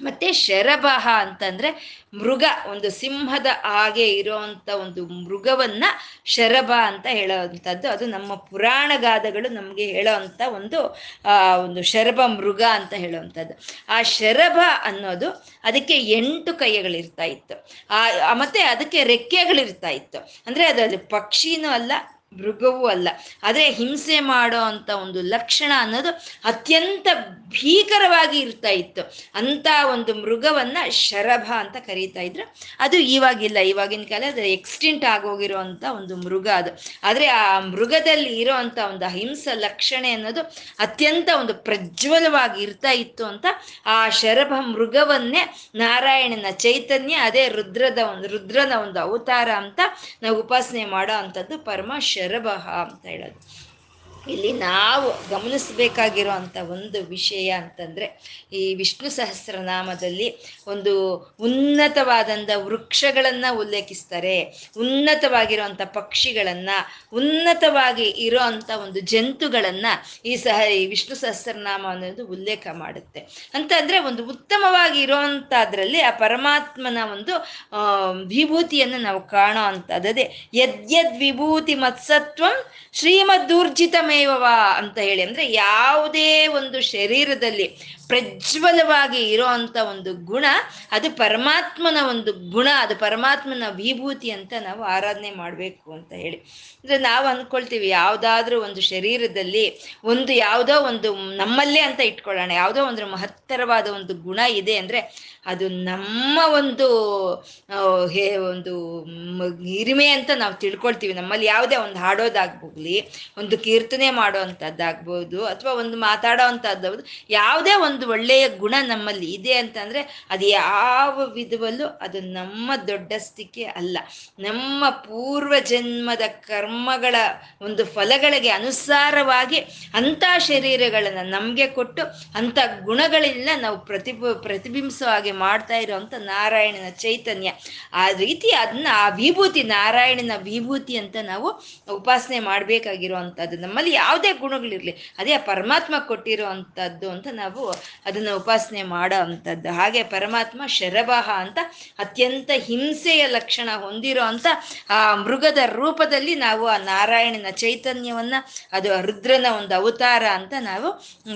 ಮತ್ತೆ ಶರಭಹ ಅಂತಂದ್ರೆ ಮೃಗ, ಒಂದು ಸಿಂಹದ ಹಾಗೆ ಇರೋವಂಥ ಒಂದು ಮೃಗವನ್ನ ಶರಭ ಅಂತ ಹೇಳೋವಂಥದ್ದು ಅದು ನಮ್ಮ ಪುರಾಣ ಗಾದಗಳು ನಮಗೆ ಹೇಳೋವಂಥ ಒಂದು ಒಂದು ಶರಭ ಮೃಗ ಅಂತ ಹೇಳುವಂಥದ್ದು ಆ ಶರಭ ಅನ್ನೋದು ಅದಕ್ಕೆ ಎಂಟು ಕೈಗಳಿರ್ತಾ ಇತ್ತು. ಆ ಮತ್ತೆ ಅದಕ್ಕೆ ರೆಕ್ಕೆಗಳಿರ್ತಾ ಇತ್ತು. ಅಂದ್ರೆ ಅದು ಪಕ್ಷಿನೂ ಅಲ್ಲ ಮೃಗವೂ ಅಲ್ಲ. ಆದರೆ ಹಿಂಸೆ ಮಾಡೋ ಅಂತ ಒಂದು ಲಕ್ಷಣ ಅನ್ನೋದು ಅತ್ಯಂತ ಭೀಕರವಾಗಿ ಇರ್ತಾ ಇತ್ತು. ಅಂತ ಒಂದು ಮೃಗವನ್ನ ಶರಭ ಅಂತ ಕರೀತಾ ಇದ್ರು. ಅದು ಇವಾಗಿಲ್ಲ. ಇವಾಗಿನ ಕಾಲ ಅದು ಎಕ್ಸ್ಟಿಂಟ್ ಆಗೋಗಿರೋ ಅಂತ ಒಂದು ಮೃಗ ಅದು. ಆದರೆ ಆ ಮೃಗದಲ್ಲಿ ಇರೋ ಅಂತ ಒಂದು ಅಹಿಂಸ ಲಕ್ಷಣೆ ಅನ್ನೋದು ಅತ್ಯಂತ ಒಂದು ಪ್ರಜ್ವಲವಾಗಿ ಇರ್ತಾ ಇತ್ತು ಅಂತ ಆ ಶರಭ ಮೃಗವನ್ನೇ ನಾರಾಯಣನ ಚೈತನ್ಯ, ಅದೇ ರುದ್ರದ ಒಂದು, ರುದ್ರನ ಒಂದು ಅವತಾರ ಅಂತ ನಾವು ಉಪಾಸನೆ ಮಾಡೋ ಅಂಥದ್ದು ಪರಮ ಶರಭ ಅಂತ ಹೇಳೋದು. ಇಲ್ಲಿ ನಾವು ಗಮನಿಸಬೇಕಾಗಿರೋ ಅಂಥ ಒಂದು ವಿಷಯ ಅಂತಂದರೆ, ಈ ವಿಷ್ಣು ಸಹಸ್ರನಾಮದಲ್ಲಿ ಒಂದು ಉನ್ನತವಾದಂಥ ವೃಕ್ಷಗಳನ್ನು ಉಲ್ಲೇಖಿಸ್ತಾರೆ. ಉನ್ನತವಾಗಿರುವಂಥ ಪಕ್ಷಿಗಳನ್ನು, ಉನ್ನತವಾಗಿ ಇರೋ ಒಂದು ಜಂತುಗಳನ್ನು ಈ ಸಹ, ಈ ವಿಷ್ಣು ಸಹಸ್ರನಾಮ ಅನ್ನೋದು ಉಲ್ಲೇಖ ಮಾಡುತ್ತೆ. ಅಂತಂದರೆ ಒಂದು ಉತ್ತಮವಾಗಿ ಇರೋವಂಥದ್ರಲ್ಲಿ ಆ ಪರಮಾತ್ಮನ ಒಂದು ವಿಭೂತಿಯನ್ನು ನಾವು ಕಾಣೋ ಅಂಥದ್ದು ಯದ್ಯದ್ ವಿಭೂತಿ ಮತ್ಸತ್ವಂ ಶ್ರೀಮದ್ದೂರ್ಜಿತಮೇವ ಅಂತ ಹೇಳಿ ಅಂದ್ರೆ ಯಾವುದೇ ಒಂದು ಶರೀರದಲ್ಲಿ ಪ್ರಜ್ವಲವಾಗಿ ಇರೋ ಅಂತ ಒಂದು ಗುಣ, ಅದು ಪರಮಾತ್ಮನ ಒಂದು ಗುಣ, ಅದು ಪರಮಾತ್ಮನ ವಿಭೂತಿ ಅಂತ ನಾವು ಆರಾಧನೆ ಮಾಡಬೇಕು ಅಂತ ಹೇಳಿ. ಅಂದ್ರೆ ನಾವು ಅಂದ್ಕೊಳ್ತೀವಿ ಯಾವುದಾದ್ರೂ ಒಂದು ಶರೀರದಲ್ಲಿ ಒಂದು ಯಾವುದೋ ಒಂದು ನಮ್ಮಲ್ಲೇ ಅಂತ ಇಟ್ಕೊಳ್ಳೋಣ, ಯಾವುದೋ ಒಂದು ಮಹತ್ತರವಾದ ಒಂದು ಗುಣ ಇದೆ ಅಂದ್ರೆ ಅದು ನಮ್ಮ ಒಂದು ಹೇ, ಒಂದು ಹಿರಿಮೆ ಅಂತ ನಾವು ತಿಳ್ಕೊಳ್ತೀವಿ. ನಮ್ಮಲ್ಲಿ ಯಾವುದೇ ಒಂದು ಹಾಡೋದಾಗ್ಬೋಗ್ಲಿ ಒಂದು ಕೀರ್ತನೆ ಮಾಡೋ ಅಂಥದ್ದಾಗ್ಬೋದು ಅಥವಾ ಒಂದು ಮಾತಾಡೋ ಯಾವುದೇ ಒಂದು ಒಳ್ಳೆಯ ಗುಣ ನಮ್ಮಲ್ಲಿ ಇದೆ ಅಂತಂದ್ರೆ ಅದು ಯಾವ ವಿಧವಲ್ಲೂ ಅದು ನಮ್ಮ ದೊಡ್ಡಸ್ತಿಕೆ ಅಲ್ಲ. ನಮ್ಮ ಪೂರ್ವ ಜನ್ಮದ ಕರ್ಮಗಳ ಒಂದು ಫಲಗಳಿಗೆ ಅನುಸಾರವಾಗಿ ಅಂಥ ಶರೀರಗಳನ್ನು ನಮಗೆ ಕೊಟ್ಟು ಅಂಥ ಗುಣಗಳಿಂದ ನಾವು ಪ್ರತಿಭ ಪ್ರತಿಬಿಂಬಿಸೋ ಹಾಗೆ ಮಾಡ್ತಾ ಇರೋವಂಥ ನಾರಾಯಣನ ಚೈತನ್ಯ. ಆ ರೀತಿ ಅದನ್ನ ಆ ವಿಭೂತಿ, ನಾರಾಯಣನ ವಿಭೂತಿ ಅಂತ ನಾವು ಉಪಾಸನೆ ಮಾಡಬೇಕಾಗಿರುವಂಥದ್ದು. ನಮ್ಮಲ್ಲಿ ಯಾವುದೇ ಗುಣಗಳಿರಲಿ, ಅದೇ ಆ ಪರಮಾತ್ಮ ಕೊಟ್ಟಿರೋ ಅಂಥದ್ದು ಅಂತ ನಾವು ಅದನ್ನು ಉಪಾಸನೆ ಮಾಡೋ ಅಂಥದ್ದು ಹಾಗೆ ಪರಮಾತ್ಮ ಶರಭಃ ಅಂತ ಅತ್ಯಂತ ಹಿಂಸೆಯ ಲಕ್ಷಣ ಹೊಂದಿರೋ ಅಂತ ಆ ಮೃಗದ ರೂಪದಲ್ಲಿ ನಾವು ಆ ನಾರಾಯಣನ ಚೈತನ್ಯವನ್ನ, ಅದು ರುದ್ರನ ಒಂದು ಅವತಾರ ಅಂತ ನಾವು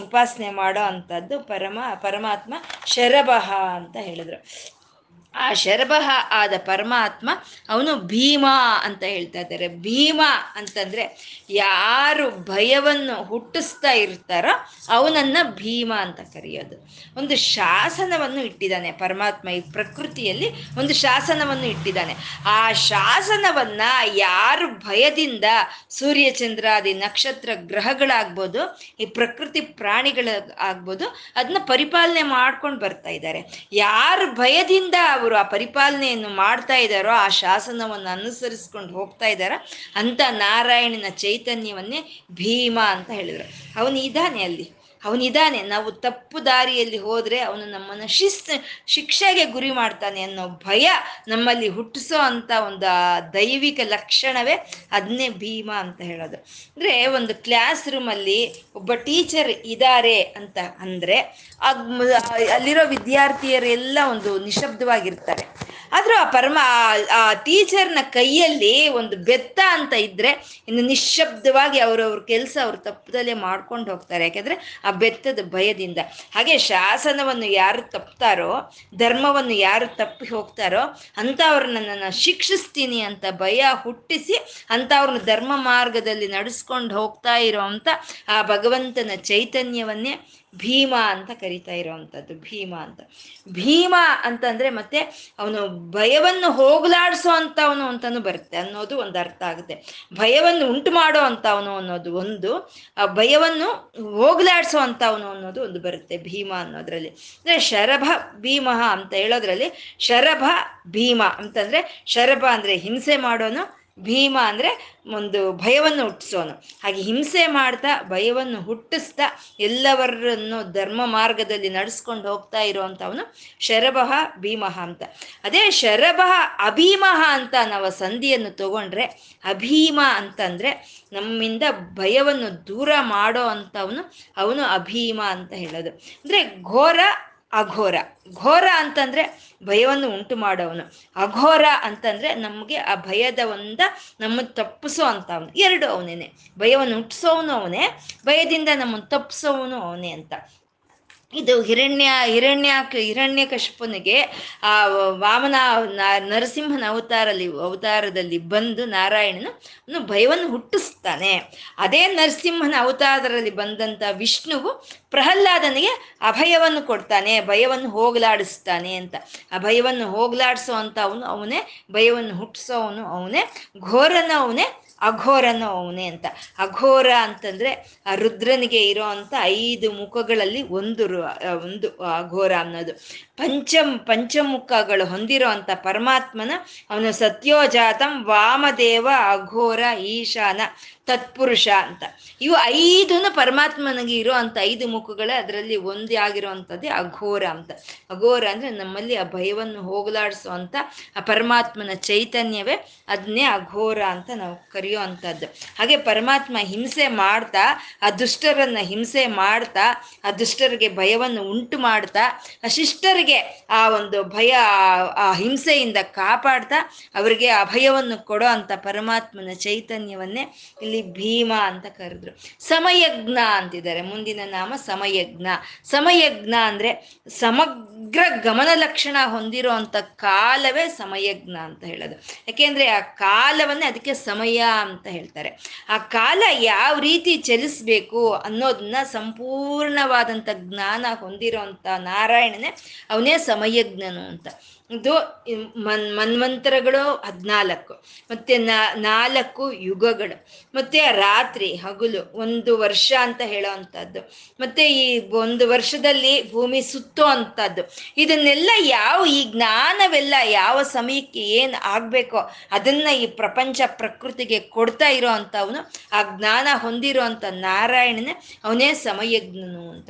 ಉಪಾಸನೆ ಮಾಡೋ ಅಂಥದ್ದು ಪರಮ, ಪರಮಾತ್ಮ ಶರಭಃ ಅಂತ ಹೇಳಿದ್ರು. ಆ ಶರಭಃ ಆದ ಪರಮಾತ್ಮ, ಅವನು ಭೀಮ ಅಂತ ಹೇಳ್ತಾ ಇದ್ದಾರೆ. ಭೀಮ ಅಂತಂದ್ರೆ ಯಾರು ಭಯವನ್ನು ಹುಟ್ಟಿಸ್ತಾ ಇರ್ತಾರೋ ಅವನನ್ನ ಭೀಮ ಅಂತ ಕರೆಯೋದು. ಒಂದು ಶಾಸನವನ್ನು ಇಟ್ಟಿದ್ದಾನೆ ಪರಮಾತ್ಮ ಈ ಪ್ರಕೃತಿಯಲ್ಲಿ, ಒಂದು ಶಾಸನವನ್ನು ಇಟ್ಟಿದ್ದಾನೆ. ಆ ಶಾಸನವನ್ನ ಯಾರು ಭಯದಿಂದ ಸೂರ್ಯ ಚಂದ್ರಾದಿ ನಕ್ಷತ್ರ ಗ್ರಹಗಳಾಗ್ಬೋದು, ಈ ಪ್ರಕೃತಿ ಪ್ರಾಣಿಗಳ ಆಗ್ಬೋದು ಅದನ್ನ ಪರಿಪಾಲನೆ ಮಾಡ್ಕೊಂಡು ಬರ್ತಾ ಇದ್ದಾರೆ. ಯಾರು ಭಯದಿಂದ ಅವರು ಆ ಪರಿಪಾಲನೆಯನ್ನು ಮಾಡ್ತಾ ಇದ್ದಾರೋ, ಆ ಶಾಸನವನ್ನು ಅನುಸರಿಸ್ಕೊಂಡು ಹೋಗ್ತಾ ಇದ್ದಾರ, ಅಂತ ನಾರಾಯಣನ ಚೈತನ್ಯವನ್ನೇ ಭೀಮ ಅಂತ ಹೇಳಿದ್ರು. ಅವನಿದ್ದಾನೆ ಅಲ್ಲಿ. ಅವನಿದ್ದಾನೆ. ನಾವು ತಪ್ಪು ದಾರಿಯಲ್ಲಿ ಹೋದ್ರೆ ಅವನು ನಮ್ಮನ್ನು ಶಿಸ್ತು, ಶಿಕ್ಷೆಗೆ ಗುರಿ ಮಾಡ್ತಾನೆ ಅನ್ನೋ ಭಯ ನಮ್ಮಲ್ಲಿ ಹುಟ್ಟಿಸೋ ಅಂತ ಒಂದು ದೈವಿಕ ಲಕ್ಷಣವೇ ಅದನ್ನೇ ಭೀಮ ಅಂತ ಹೇಳೋದು. ಅಂದ್ರೆ ಒಂದು ಕ್ಲಾಸ್ ರೂಮಲ್ಲಿ ಒಬ್ಬ ಟೀಚರ್ ಇದ್ದಾರೆ ಅಂತ ಅಂದ್ರೆ ಅಲ್ಲಿರೋ ವಿದ್ಯಾರ್ಥಿಯರೆಲ್ಲ ಒಂದು ನಿಶಬ್ದವಾಗಿರ್ತಾರೆ ಆದ್ರೂ ಆ ಪರಮ, ಆ ಟೀಚರ್ನ ಕೈಯಲ್ಲಿ ಒಂದು ಬೆತ್ತ ಅಂತ ಇದ್ರೆ ಇನ್ನು ನಿಶ್ಶಬ್ದವಾಗಿ ಅವರವ್ರ ಕೆಲಸ ಅವ್ರು ತಪ್ಪದಲ್ಲೇ ಮಾಡ್ಕೊಂಡು ಹೋಗ್ತಾರೆ. ಯಾಕೆಂದ್ರೆ ಆ ಬೆತ್ತದ ಭಯದಿಂದ. ಹಾಗೆ ಶಾಸನವನ್ನು ಯಾರು ತಪ್ತಾರೋ, ಧರ್ಮವನ್ನು ಯಾರು ತಪ್ಪಿ ಹೋಗ್ತಾರೋ, ಅಂಥವ್ರನ್ನ ನಾನು ಶಿಕ್ಷಿಸ್ತೀನಿ ಅಂತ ಭಯ ಹುಟ್ಟಿಸಿ ಅಂಥವ್ರನ್ನ ಧರ್ಮ ಮಾರ್ಗದಲ್ಲಿ ನಡೆಸ್ಕೊಂಡು ಹೋಗ್ತಾ ಇರೋ ಅಂತ ಆ ಭಗವಂತನ ಚೈತನ್ಯವನ್ನೇ ಭೀಮ ಅಂತ ಕರಿತಾ ಇರೋವಂಥದ್ದು. ಭೀಮ ಅಂತ. ಭೀಮ ಅಂತಂದ್ರೆ ಮತ್ತೆ ಅವನು ಭಯವನ್ನು ಹೋಗಲಾಡಿಸೋ ಅಂತವನು ಅಂತಾನು ಬರುತ್ತೆ ಅನ್ನೋದು ಒಂದು ಅರ್ಥ ಆಗುತ್ತೆ. ಭಯವನ್ನು ಉಂಟು ಮಾಡೋ ಅಂತವನು ಅನ್ನೋದು ಒಂದು, ಆ ಭಯವನ್ನು ಹೋಗಲಾಡಿಸೋ ಅಂತವನು ಅನ್ನೋದು ಒಂದು ಬರುತ್ತೆ ಭೀಮ ಅನ್ನೋದ್ರಲ್ಲಿ. ಅಂದ್ರೆ ಶರಭ ಭೀಮ ಅಂತ ಹೇಳೋದ್ರಲ್ಲಿ, ಶರಭ ಭೀಮ ಅಂತಂದ್ರೆ, ಶರಭ ಅಂದ್ರೆ ಹಿಂಸೆ ಮಾಡೋನು ಭೀಮ ಅಂದ್ರೆ ಒಂದು ಭಯವನ್ನು ಹುಟ್ಟಿಸೋನು. ಹಾಗೆ ಹಿಂಸೆ ಮಾಡ್ತಾ, ಭಯವನ್ನು ಹುಟ್ಟಿಸ್ತಾ, ಎಲ್ಲವರನ್ನು ಧರ್ಮ ಮಾರ್ಗದಲ್ಲಿ ನಡೆಸ್ಕೊಂಡು ಹೋಗ್ತಾ ಇರುವಂತವನು ಶರಭಃ ಭೀಮಃ ಅಂತ. ಅದೇ ಶರಭಃ ಅಭೀಮಃ ಅಂತ ನಾವು ಸಂಧಿಯನ್ನು ತಗೊಂಡ್ರೆ, ಅಭೀಮ ಅಂತಂದ್ರೆ ನಮ್ಮಿಂದ ಭಯವನ್ನು ದೂರ ಮಾಡೋ ಅಂಥವನು ಅವನು ಅಭೀಮ ಅಂತ ಹೇಳೋದು. ಅಂದ್ರೆ ಘೋರ ಅಘೋರ. ಘೋರ ಅಂತಂದ್ರೆ ಭಯವನ್ನು ಉಂಟು ಮಾಡೋವನು. ಅಘೋರ ಅಂತಂದ್ರೆ ನಮಗೆ ಆ ಭಯದ ಒಂದ ನಮ್ಮ ತಪ್ಪಿಸೋ ಅಂತ ಎರಡು ಅವನೇನೆ. ಭಯವನ್ನು ಹುಟ್ಟಿಸೋವನು ಅವನೇ, ಭಯದಿಂದ ನಮ್ಮನ್ನು ತಪ್ಪಿಸೋವನು ಅವನೇ ಅಂತ. ಇದು ಹಿರಣ್ಯ ಹಿರಣ್ಯ ಹಿರಣ್ಯ ಕಶಪನಿಗೆ ಆ ವಾಮನ ನರಸಿಂಹನ ಅವತಾರಲ್ಲಿ ಅವತಾರದಲ್ಲಿ ಬಂದು ನಾರಾಯಣನು ಭಯವನ್ನು ಹುಟ್ಟಿಸ್ತಾನೆ ಅದೇ ನರಸಿಂಹನ ಅವತಾರದಲ್ಲಿ ಬಂದಂತ ವಿಷ್ಣುವು ಪ್ರಹ್ಲಾದನಿಗೆ ಅಭಯವನ್ನು ಕೊಡ್ತಾನೆ, ಭಯವನ್ನು ಹೋಗಲಾಡಿಸ್ತಾನೆ ಅಂತ. ಆ ಭಯವನ್ನು ಹೋಗಲಾಡಿಸೋ ಅಂತ ಅವನು, ಅವನೇ ಭಯವನ್ನು ಹುಟ್ಟಿಸೋವನು ಅವನೇ ಘೋರನ ಅವನೇ ಅಘೋರನು ಅವನೇ ಅಂತ. ಅಘೋರ ಅಂತಂದ್ರೆ, ಆ ರುದ್ರನಿಗೆ ಇರೋ ಅಂತ ಐದು ಮುಖಗಳಲ್ಲಿ ಒಂದು ಒಂದು ಅಘೋರ ಅನ್ನೋದು. ಪಂಚ ಪಂಚಮುಖಗಳು ಹೊಂದಿರೋ ಅಂತ ಪರಮಾತ್ಮನ ಅವನು ಸತ್ಯೋಜಾತಂ ವಾಮದೇವ ಅಘೋರ ಈಶಾನ ತತ್ಪುರುಷ ಅಂತ. ಇವು ಐದನ್ನು ಪರಮಾತ್ಮನಿಗೆ ಇರೋ ಅಂತ ಐದು ಮುಖಗಳೇ ಅದರಲ್ಲಿ ಒಂದೇ ಆಗಿರುವಂಥದ್ದೇ ಅಘೋರ ಅಂತ. ಅಘೋರ ಅಂದ್ರೆ ನಮ್ಮಲ್ಲಿ ಆ ಭಯವನ್ನು ಹೋಗಲಾಡಿಸೋ ಅಂತ ಆ ಪರಮಾತ್ಮನ ಚೈತನ್ಯವೇ ಅದನ್ನೇ ಅಘೋರ ಅಂತ ನಾವು ಕರೆಯೋ ಅಂಥದ್ದು. ಹಾಗೆ ಪರಮಾತ್ಮ ಹಿಂಸೆ ಮಾಡ್ತಾ, ಆ ದುಷ್ಟರನ್ನ ಹಿಂಸೆ ಮಾಡ್ತಾ, ಆ ದುಷ್ಟರಿಗೆ ಭಯವನ್ನು ಉಂಟು ಮಾಡ್ತಾ, ಆ ಆ ಒಂದು ಭಯ, ಆ ಹಿಂಸೆಯಿಂದ ಕಾಪಾಡ್ತಾ ಅವರಿಗೆ ಅಭಯವನ್ನು ಕೊಡೋ ಅಂತ ಪರಮಾತ್ಮನ ಚೈತನ್ಯವನ್ನೇ ಇಲ್ಲಿ ಭೀಮ ಅಂತ ಕರೆದ್ರು. ಸಮಯಜ್ಞ ಅಂತಿದ್ದಾರೆ. ಮುಂದಿನ ನಾಮ ಸಮಯಜ್ಞ. ಸಮಯಜ್ಞ ಅಂದ್ರೆ ಸಮಗ್ರ ಗಮನ ಲಕ್ಷಣ ಹೊಂದಿರೋ ಅಂತ ಕಾಲವೇ ಸಮಯಜ್ಞ ಅಂತ ಹೇಳೋದು. ಯಾಕೆಂದ್ರೆ ಆ ಕಾಲವನ್ನೇ ಅದಕ್ಕೆ ಸಮಯ ಅಂತ ಹೇಳ್ತಾರೆ. ಆ ಕಾಲ ಯಾವ ರೀತಿ ಚಲಿಸ್ಬೇಕು ಅನ್ನೋದನ್ನ ಸಂಪೂರ್ಣವಾದಂಥ ಜ್ಞಾನ ಹೊಂದಿರೋ ಅಂತ ನಾರಾಯಣನೇ ಅವನೇ ಸಮಯಜ್ಞನು ಅಂತ. ಇದು ಮನ್ ಮನ್ವಂತರಗಳು ಹದಿನಾಲ್ಕು, ಮತ್ತೆ ನಾಲ್ಕು ಯುಗಗಳು, ಮತ್ತೆ ರಾತ್ರಿ, ಹಗಲು, ಒಂದು ವರ್ಷ ಅಂತ ಹೇಳೋ ಅಂಥದ್ದು ಮತ್ತೆ ಈ ಒಂದು ವರ್ಷದಲ್ಲಿ ಭೂಮಿ ಸುತ್ತೋ ಅಂಥದ್ದು, ಇದನ್ನೆಲ್ಲ ಯಾವ ಈ ಜ್ಞಾನವೆಲ್ಲ ಯಾವ ಸಮಯಕ್ಕೆ ಏನು ಆಗಬೇಕೋ ಅದನ್ನ ಈ ಪ್ರಪಂಚ ಪ್ರಕೃತಿಗೆ ಕೊಡ್ತಾ ಇರೋ ಅಂಥವನು, ಆ ಜ್ಞಾನ ಹೊಂದಿರೋ ಅಂಥ ನಾರಾಯಣನೇ ಅವನೇ ಸಮಯಜ್ಞನು ಅಂತ.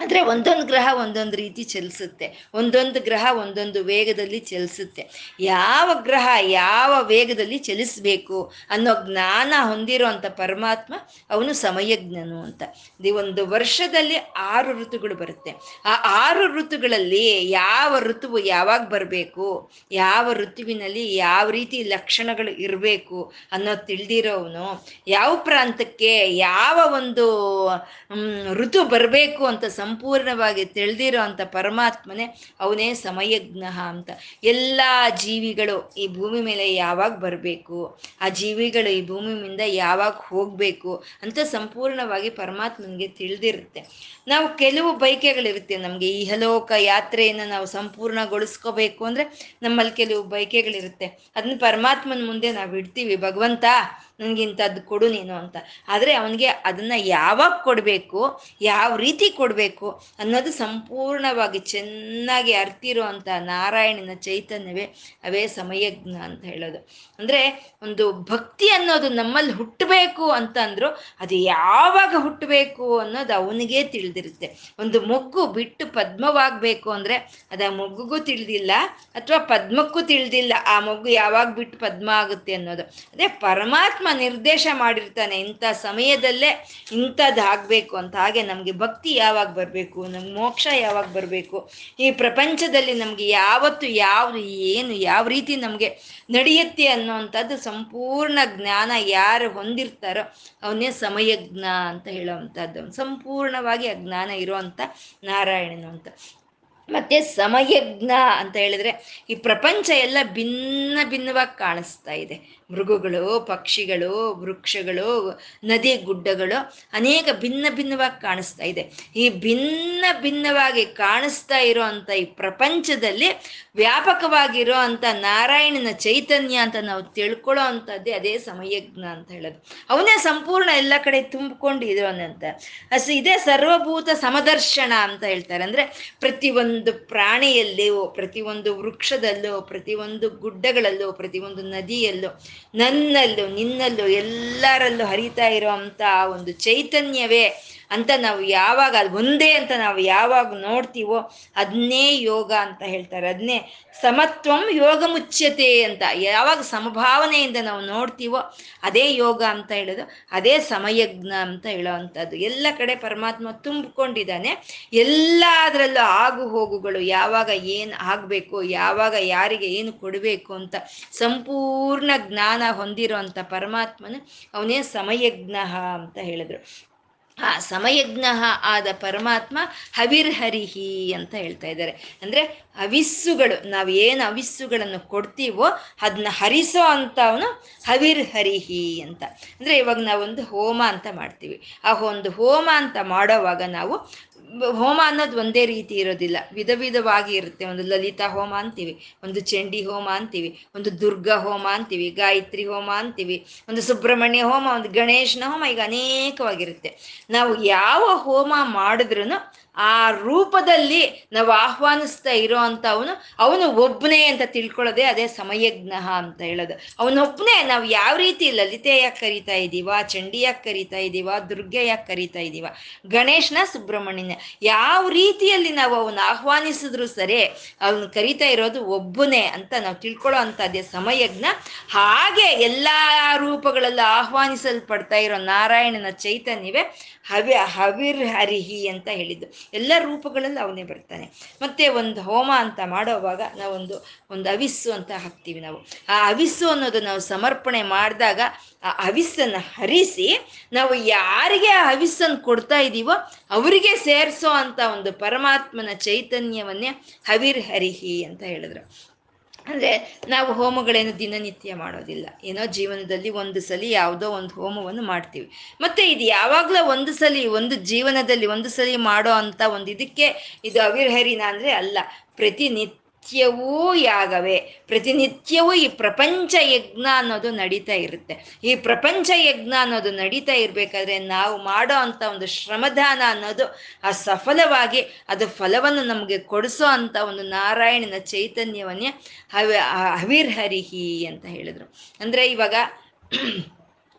ಅಂದರೆ ಒಂದೊಂದು ಗ್ರಹ ಒಂದೊಂದು ರೀತಿ ಚಲಿಸುತ್ತೆ. ಒಂದೊಂದು ಗ್ರಹ ಒಂದೊಂದು ವೇಗದಲ್ಲಿ ಚಲಿಸುತ್ತೆ. ಯಾವ ಗ್ರಹ ಯಾವ ವೇಗದಲ್ಲಿ ಚಲಿಸಬೇಕು ಅನ್ನೋ ಜ್ಞಾನ ಹೊಂದಿರುವಂಥ ಪರಮಾತ್ಮ ಅವನು ಸಮಯಜ್ಞನು ಅಂತ. ಈ ಒಂದು ವರ್ಷದಲ್ಲಿ ಆರು ಋತುಗಳು ಬರುತ್ತೆ. ಆ ಆರು ಋತುಗಳಲ್ಲಿ ಯಾವ ಋತುವು ಯಾವಾಗ ಬರಬೇಕು, ಯಾವ ಋತುವಿನಲ್ಲಿ ಯಾವ ರೀತಿ ಲಕ್ಷಣಗಳು ಇರಬೇಕು ಅನ್ನೋದು ತಿಳಿದಿರೋವನು, ಯಾವ ಪ್ರಾಂತಕ್ಕೆ ಯಾವ ಒಂದು ಋತು ಬರಬೇಕು ಅಂತ ಸಂಪೂರ್ಣವಾಗಿ ತಿಳಿದಿರೋ ಅಂತ ಪರಮಾತ್ಮನೇ ಅವನೇ ಸಮಯಜ್ಞ ಅಂತ. ಎಲ್ಲ ಜೀವಿಗಳು ಈ ಭೂಮಿ ಮೇಲೆ ಯಾವಾಗ ಬರಬೇಕು, ಆ ಜೀವಿಗಳು ಈ ಭೂಮಿಯಿಂದ ಯಾವಾಗ ಹೋಗಬೇಕು ಅಂತ ಸಂಪೂರ್ಣವಾಗಿ ಪರಮಾತ್ಮನಿಗೆ ತಿಳಿದಿರುತ್ತೆ. ನಾವು ಕೆಲವು ಬೈಕೆಗಳಿರುತ್ತೆ ನಮಗೆ ಇಹಲೋಕ ಯಾತ್ರೆಯನ್ನು ನಾವು ಸಂಪೂರ್ಣಗೊಳಿಸ್ಕೋಬೇಕು ಅಂದರೆ ನಮ್ಮಲ್ಲಿ ಕೆಲವು ಬೈಕೆಗಳಿರುತ್ತೆ ಅದನ್ನ ಪರಮಾತ್ಮನ ಮುಂದೆ ನಾವು ಇಡ್ತೀವಿ. ಭಗವಂತ ನನಗಿಂಥದ್ದು ಕೊಡು ನೀನು ಅಂತ. ಆದರೆ ಅವನಿಗೆ ಅದನ್ನು ಯಾವಾಗ ಕೊಡಬೇಕು, ಯಾವ ರೀತಿ ಕೊಡಬೇಕು ಅನ್ನೋದು ಸಂಪೂರ್ಣವಾಗಿ ಚೆನ್ನಾಗಿ ಅರ್ತಿರೋ ಅಂಥ ನಾರಾಯಣನ ಚೈತನ್ಯವೇ ಅವೇ ಸಮಯಜ್ಞ ಅಂತ ಹೇಳೋದು. ಅಂದರೆ ಒಂದು ಭಕ್ತಿ ಅನ್ನೋದು ನಮ್ಮಲ್ಲಿ ಹುಟ್ಟಬೇಕು ಅಂತಂದ್ರು ಅದು ಯಾವಾಗ ಹುಟ್ಟಬೇಕು ಅನ್ನೋದು ಅವನಿಗೆ ತಿಳಿದಿರುತ್ತೆ. ಒಂದು ಮೊಗ್ಗು ಬಿಟ್ಟು ಪದ್ಮವಾಗಬೇಕು ಅಂದರೆ ಅದು ಆ ತಿಳಿದಿಲ್ಲ ಅಥವಾ ಪದ್ಮಕ್ಕೂ ತಿಳಿದಿಲ್ಲ, ಆ ಮೊಗ್ಗು ಯಾವಾಗ ಬಿಟ್ಟು ಪದ್ಮ ಆಗುತ್ತೆ ಅನ್ನೋದು. ಅದೇ ಪರಮಾತ್ಮ ನಿರ್ದೇಶ ಮಾಡಿರ್ತಾನೆ ಇಂಥ ಸಮಯದಲ್ಲೇ ಇಂಥದ್ದಾಗಬೇಕು ಅಂತ. ಹಾಗೆ ನಮಗೆ ಭಕ್ತಿ ಯಾವಾಗ ಬರಬೇಕು, ನಮ್ಗೆ ಮೋಕ್ಷ ಯಾವಾಗ ಬರಬೇಕು, ಈ ಪ್ರಪಂಚದಲ್ಲಿ ನಮಗೆ ಯಾವತ್ತು ಯಾವುದು ಏನು, ಯಾವ ರೀತಿ ನಮಗೆ ನಡೆಯುತ್ತೆ ಅನ್ನೋವಂಥದ್ದು ಸಂಪೂರ್ಣ ಜ್ಞಾನ ಯಾರು ಹೊಂದಿರ್ತಾರೋ ಅವನೇ ಸಮಯಜ್ಞ ಅಂತ ಹೇಳೋವಂಥದ್ದು ಸಂಪೂರ್ಣವಾಗಿ ಆ ಜ್ಞಾನ ಇರುವಂಥ ನಾರಾಯಣನು ಅಂತ. ಮತ್ತೆ ಸಮಯಜ್ಞ ಅಂತ ಹೇಳಿದ್ರೆ ಈ ಪ್ರಪಂಚ ಎಲ್ಲ ಭಿನ್ನ ಭಿನ್ನವಾಗಿ ಕಾಣಿಸ್ತಾ ಇದೆ. ಮೃಗಗಳು, ಪಕ್ಷಿಗಳು, ವೃಕ್ಷಗಳು, ನದಿ ಗುಡ್ಡಗಳು ಅನೇಕ ಭಿನ್ನ ಭಿನ್ನವಾಗಿ ಕಾಣಿಸ್ತಾ ಇದೆ. ಈ ಭಿನ್ನ ಭಿನ್ನವಾಗಿ ಕಾಣಿಸ್ತಾ ಇರೋ ಅಂತ ಈ ಪ್ರಪಂಚದಲ್ಲಿ ವ್ಯಾಪಕವಾಗಿರೋ ಅಂತ ನಾರಾಯಣನ ಚೈತನ್ಯ ಅಂತ ನಾವು ತಿಳ್ಕೊಳ್ಳೋ ಅಂಥದ್ದೇ ಅದೇ ಸಮಯಜ್ಞ ಅಂತ ಹೇಳೋದು. ಅವನೇ ಸಂಪೂರ್ಣ ಎಲ್ಲ ಕಡೆ ತುಂಬಿಕೊಂಡು ಅಂತ ಅಸ ಇದೇ ಸರ್ವಭೂತ ಸಮದರ್ಶನ ಅಂತ ಹೇಳ್ತಾರೆ. ಅಂದ್ರೆ ಪ್ರತಿಯೊಂದು ಪ್ರಾಣಿಯಲ್ಲಿಯೂ ಪ್ರತಿಯೊಂದು ವೃಕ್ಷದಲ್ಲೂ ಪ್ರತಿಯೊಂದು ಗುಡ್ಡಗಳಲ್ಲೂ ಪ್ರತಿಯೊಂದು ನದಿಯಲ್ಲೂ ನನ್ನಲ್ಲೂ ನಿನ್ನಲ್ಲೂ ಎಲ್ಲರಲ್ಲೂ ಹರಿತಾ ಇರುವಂತ ಒಂದು ಚೈತನ್ಯವೇ ಅಂತ ನಾವು ಯಾವಾಗ ಅದು ಒಂದೇ ಅಂತ ನಾವು ಯಾವಾಗ ನೋಡ್ತೀವೋ ಅದನ್ನೇ ಯೋಗ ಅಂತ ಹೇಳ್ತಾರೆ. ಅದನ್ನೇ ಸಮತ್ವಂ ಯೋಗ ಮುಚ್ಯತೆ ಅಂತ ಯಾವಾಗ ಸಮಭಾವನೆಯಿಂದ ನಾವು ನೋಡ್ತೀವೋ ಅದೇ ಯೋಗ ಅಂತ ಹೇಳೋದು, ಅದೇ ಸಮಯಜ್ಞ ಅಂತ ಹೇಳೋವಂಥದ್ದು ಎಲ್ಲ ಕಡೆ ಪರಮಾತ್ಮ ತುಂಬಿಕೊಂಡಿದ್ದಾನೆ. ಎಲ್ಲದರಲ್ಲೂ ಆಗು ಹೋಗುಗಳು ಯಾವಾಗ ಏನು ಆಗಬೇಕು, ಯಾವಾಗ ಯಾರಿಗೆ ಏನು ಕೊಡಬೇಕು ಅಂತ ಸಂಪೂರ್ಣ ಜ್ಞಾನ ಹೊಂದಿರೋ ಅಂಥ ಪರಮಾತ್ಮನ ಅವನೇ ಸಮಯಜ್ಞ ಅಂತ ಹೇಳಿದ್ರು. ಆ ಸಮಯಜ್ಞ ಆದ ಪರಮಾತ್ಮ ಹವಿರ್ಹರಿಹಿ ಅಂತ ಹೇಳ್ತಾ ಇದ್ದಾರೆ. ಅಂದ್ರೆ ಅವಿಸ್ಸುಗಳು, ನಾವು ಏನು ಅವಿಸ್ಸುಗಳನ್ನು ಕೊಡ್ತೀವೋ ಅದನ್ನ ಹರಿಸೋ ಅಂತವನು ಹವಿರ್ಹರಿಹಿ ಅಂತ. ಅಂದ್ರೆ ಇವಾಗ ನಾವೊಂದು ಹೋಮ ಅಂತ ಮಾಡ್ತೀವಿ. ಆ ಒಂದು ಹೋಮ ಅಂತ ಮಾಡೋವಾಗ ನಾವು ಹೋಮ ಅನ್ನೋದು ಒಂದೇ ರೀತಿ ಇರೋದಿಲ್ಲ. ವಿಧ ವಿಧವಾಗಿ ಇರುತ್ತೆ. ಒಂದು ಲಲಿತಾ ಹೋಮ ಅಂತೀವಿ, ಒಂದು ಚಂಡಿ ಹೋಮ ಅಂತೀವಿ, ಒಂದು ದುರ್ಗಾ ಹೋಮ ಅಂತೀವಿ, ಗಾಯತ್ರಿ ಹೋಮ ಅಂತೀವಿ, ಒಂದು ಸುಬ್ರಹ್ಮಣ್ಯ ಹೋಮ, ಒಂದು ಗಣೇಶನ ಹೋಮ, ಈಗ ಅನೇಕವಾಗಿರುತ್ತೆ. ನಾವು ಯಾವ ಹೋಮ ಮಾಡಿದ್ರೂ ಆ ರೂಪದಲ್ಲಿ ನಾವು ಆಹ್ವಾನಿಸ್ತಾ ಇರೋ ಅಂತ ಅವನು ಅವನು ಒಬ್ಬನೇ ಅಂತ ತಿಳ್ಕೊಳ್ಳೋದೆ ಅದೇ ಸಮಯಜ್ಞ ಅಂತ ಹೇಳೋದು. ಅವನೊಬ್ಬನೇ, ನಾವು ಯಾವ ರೀತಿ ಲಲಿತೆಯಾಗಿ ಕರಿತಾ ಇದ್ದೀವ ಚಂಡಿಯಾಗಿ ಕರಿತಾ ಇದ್ದೀವ ದುರ್ಗೆಯಾಗಿ ಕರಿತಾ ಇದ್ದೀವ, ಗಣೇಶನ ಸುಬ್ರಹ್ಮಣ್ಯನ, ಯಾವ ರೀತಿಯಲ್ಲಿ ನಾವು ಅವನ್ನ ಆಹ್ವಾನಿಸಿದ್ರು ಸರಿ, ಅವನು ಕರಿತಾ ಇರೋದು ಒಬ್ಬನೇ ಅಂತ ನಾವು ತಿಳ್ಕೊಳ್ಳೋ ಅಂಥದ್ದೇ ಸಮಯಜ್ಞ. ಹಾಗೆ ಎಲ್ಲ ರೂಪಗಳಲ್ಲೂ ಆಹ್ವಾನಿಸಲ್ಪಡ್ತಾ ಇರೋ ನಾರಾಯಣನ ಚೈತನ್ಯವೇ ಹವಿ ಹವಿರ್ ಹರಿಹಿ ಅಂತ ಹೇಳಿದ್ದು. ಎಲ್ಲ ರೂಪಗಳಲ್ಲಿ ಅವನೇ ಬರ್ತಾನೆ. ಮತ್ತೆ ಒಂದು ಹೋಮ ಅಂತ ಮಾಡೋವಾಗ ನಾವೊಂದು, ಒಂದು ಅವಿಸ್ಸು ಅಂತ ಹಾಕ್ತೀವಿ ನಾವು. ಆ ಅವಿಸ್ಸು ಅನ್ನೋದು ನಾವು ಸಮರ್ಪಣೆ ಮಾಡಿದಾಗ ಆ ಅವಿಸ್ಸನ್ನು ಹರಿಸಿ ನಾವು ಯಾರಿಗೆ ಆ ಹವಿಸ್ಸನ್ನು ಕೊಡ್ತಾ ಇದ್ದೀವೋ ಅವರಿಗೆ ಸೇರಿಸೋ ಅಂತ ಒಂದು ಪರಮಾತ್ಮನ ಚೈತನ್ಯವನ್ನೇ ಹವಿರ್ ಹರಿಹಿ ಅಂತ ಹೇಳಿದ್ರು. ಅಂದರೆ ನಾವು ಹೋಮಗಳೇನು ದಿನನಿತ್ಯ ಮಾಡೋದಿಲ್ಲ. ಏನೋ ಜೀವನದಲ್ಲಿ ಒಂದು ಸಲ ಯಾವುದೋ ಒಂದು ಹೋಮವನ್ನು ಮಾಡ್ತೀವಿ. ಮತ್ತು ಇದು ಯಾವಾಗಲೂ ಒಂದು ಸಲ, ಒಂದು ಜೀವನದಲ್ಲಿ ಒಂದು ಸಲ ಮಾಡೋ ಅಂಥ ಒಂದು ಇದಕ್ಕೆ ಇದು ಅವಿರ್ಹರಿನ ಅಂದರೆ ಅಲ್ಲ. ಪ್ರತಿನಿತ್ಯ ನಿತ್ಯವೂ ಯಾಗವೇ. ಪ್ರತಿನಿತ್ಯವೂ ಈ ಪ್ರಪಂಚ ಯಜ್ಞ ಅನ್ನೋದು ನಡೀತಾ ಇರುತ್ತೆ. ಈ ಪ್ರಪಂಚ ಯಜ್ಞ ಅನ್ನೋದು ನಡೀತಾ ಇರಬೇಕಾದ್ರೆ ನಾವು ಮಾಡೋ ಅಂಥ ಒಂದು ಶ್ರಮದಾನ ಅನ್ನೋದು ಆ ಸಫಲವಾಗಿ ಅದು ಫಲವನ್ನು ನಮಗೆ ಕೊಡಿಸೋ ಅಂಥ ಒಂದು ನಾರಾಯಣನ ಚೈತನ್ಯವನ್ನೇ ಹವಿ, ಹವಿರ್ಹರಿಹಿ ಅಂತ ಹೇಳಿದ್ರು. ಅಂದರೆ ಇವಾಗ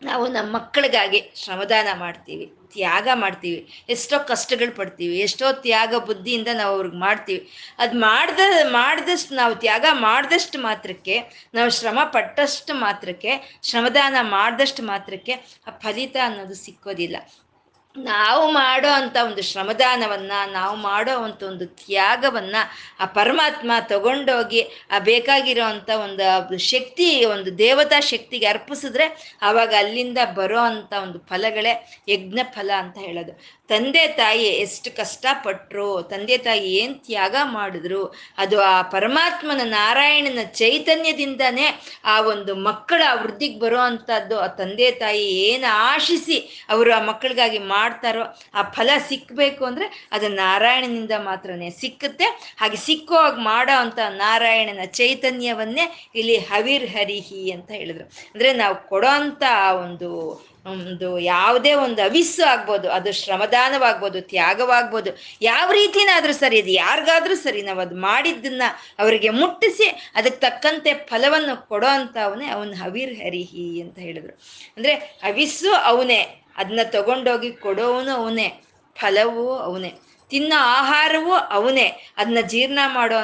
ನಾವು ನಮ್ಮ ಮಕ್ಕಳಿಗಾಗಿ ಶ್ರಮದಾನ ಮಾಡ್ತೀವಿ, ತ್ಯಾಗ ಮಾಡ್ತೀವಿ, ಎಷ್ಟೋ ಕಷ್ಟಗಳು ಪಡ್ತೀವಿ, ಎಷ್ಟೋ ತ್ಯಾಗ ಬುದ್ಧಿಯಿಂದ ನಾವು ಅವ್ರಿಗೆ ಮಾಡ್ತೀವಿ. ಅದು ಮಾಡ್ದ, ಮಾಡಿದಷ್ಟು ನಾವು ತ್ಯಾಗ ಮಾಡಿದಷ್ಟು ಮಾತ್ರಕ್ಕೆ, ನಾವು ಶ್ರಮ ಪಟ್ಟಷ್ಟು ಮಾತ್ರಕ್ಕೆ, ಶ್ರಮದಾನ ಮಾಡಿದಷ್ಟು ಮಾತ್ರಕ್ಕೆ ಆ ಫಲಿತ ಅನ್ನೋದು ಸಿಕ್ಕೋದಿಲ್ಲ. ನಾವು ಮಾಡೋ ಅಂಥ ಒಂದು ಶ್ರಮದಾನವನ್ನ, ನಾವು ಮಾಡೋ ಅಂಥ ಒಂದು ತ್ಯಾಗವನ್ನ ಆ ಪರಮಾತ್ಮ ತಗೊಂಡೋಗಿ ಆ ಬೇಕಾಗಿರೋ ಅಂಥ ಒಂದು ಶಕ್ತಿ, ಒಂದು ದೇವತಾ ಶಕ್ತಿಗೆ ಅರ್ಪಿಸಿದ್ರೆ ಅವಾಗ ಅಲ್ಲಿಂದ ಬರೋ ಅಂಥ ಒಂದು ಫಲಗಳೇ ಯಜ್ಞ ಫಲ ಅಂತ ಹೇಳೋದು. ತಂದೆ ತಾಯಿ ಎಷ್ಟು ಕಷ್ಟಪಟ್ಟರು ತಂದೆ ತಾಯಿ ಏನು ತ್ಯಾಗ ಮಾಡಿದ್ರು, ಅದು ಆ ಪರಮಾತ್ಮನ ನಾರಾಯಣನ ಚೈತನ್ಯದಿಂದನೇ ಆ ಒಂದು ಮಕ್ಕಳ ವೃದ್ಧಿಗೆ ಬರೋ ಆ ತಂದೆ ತಾಯಿ ಏನು ಆಶಿಸಿ ಅವರು ಆ ಮಕ್ಕಳಿಗಾಗಿ ಮಾಡ್ತಾರೋ, ಆ ಫಲ ಸಿಕ್ಕಬೇಕು ಅಂದರೆ ಅದು ನಾರಾಯಣನಿಂದ ಮಾತ್ರನೇ ಸಿಕ್ಕುತ್ತೆ. ಹಾಗೆ ಸಿಕ್ಕೋ ಹಾಗೆ ಮಾಡೋ ಅಂತ ನಾರಾಯಣನ ಚೈತನ್ಯವನ್ನೇ ಇಲ್ಲಿ ಹವಿರ್ ಹರಿಹಿ ಅಂತ ಹೇಳಿದ್ರು. ಅಂದರೆ ನಾವು ಕೊಡೋ ಆ ಒಂದು ಒಂದು ಯಾವುದೇ ಒಂದು ಅವಿಸ್ಸು ಆಗ್ಬೋದು, ಅದು ಶ್ರಮದಾನವಾಗ್ಬೋದು, ತ್ಯಾಗವಾಗ್ಬೋದು, ಯಾವ ರೀತಿನಾದ್ರೂ ಸರಿ ಅದು ಯಾರಿಗಾದ್ರೂ ಸರಿ ನಾವು ಅದು ಮಾಡಿದ್ದನ್ನ ಅವರಿಗೆ ಮುಟ್ಟಿಸಿ ಅದಕ್ಕೆ ತಕ್ಕಂತೆ ಫಲವನ್ನು ಕೊಡೋ ಅಂತ ಅವನೇ ಅವನ ಹವಿರ್ ಹರಿಹಿ ಅಂತ ಹೇಳಿದ್ರು. ಅಂದರೆ ಅವಿಸ್ಸು ಅವನೇ ಅದನ್ನ ತಗೊಂಡೋಗಿ ಕೊಡೋವನು ಅವನೇ, ಫಲವೂ ಅವನೇ. ತಿನ್ನೋ ಆಹಾರವೂ ಅವನೇ. ಅದನ್ನ ಜೀರ್ಣ ಮಾಡೋ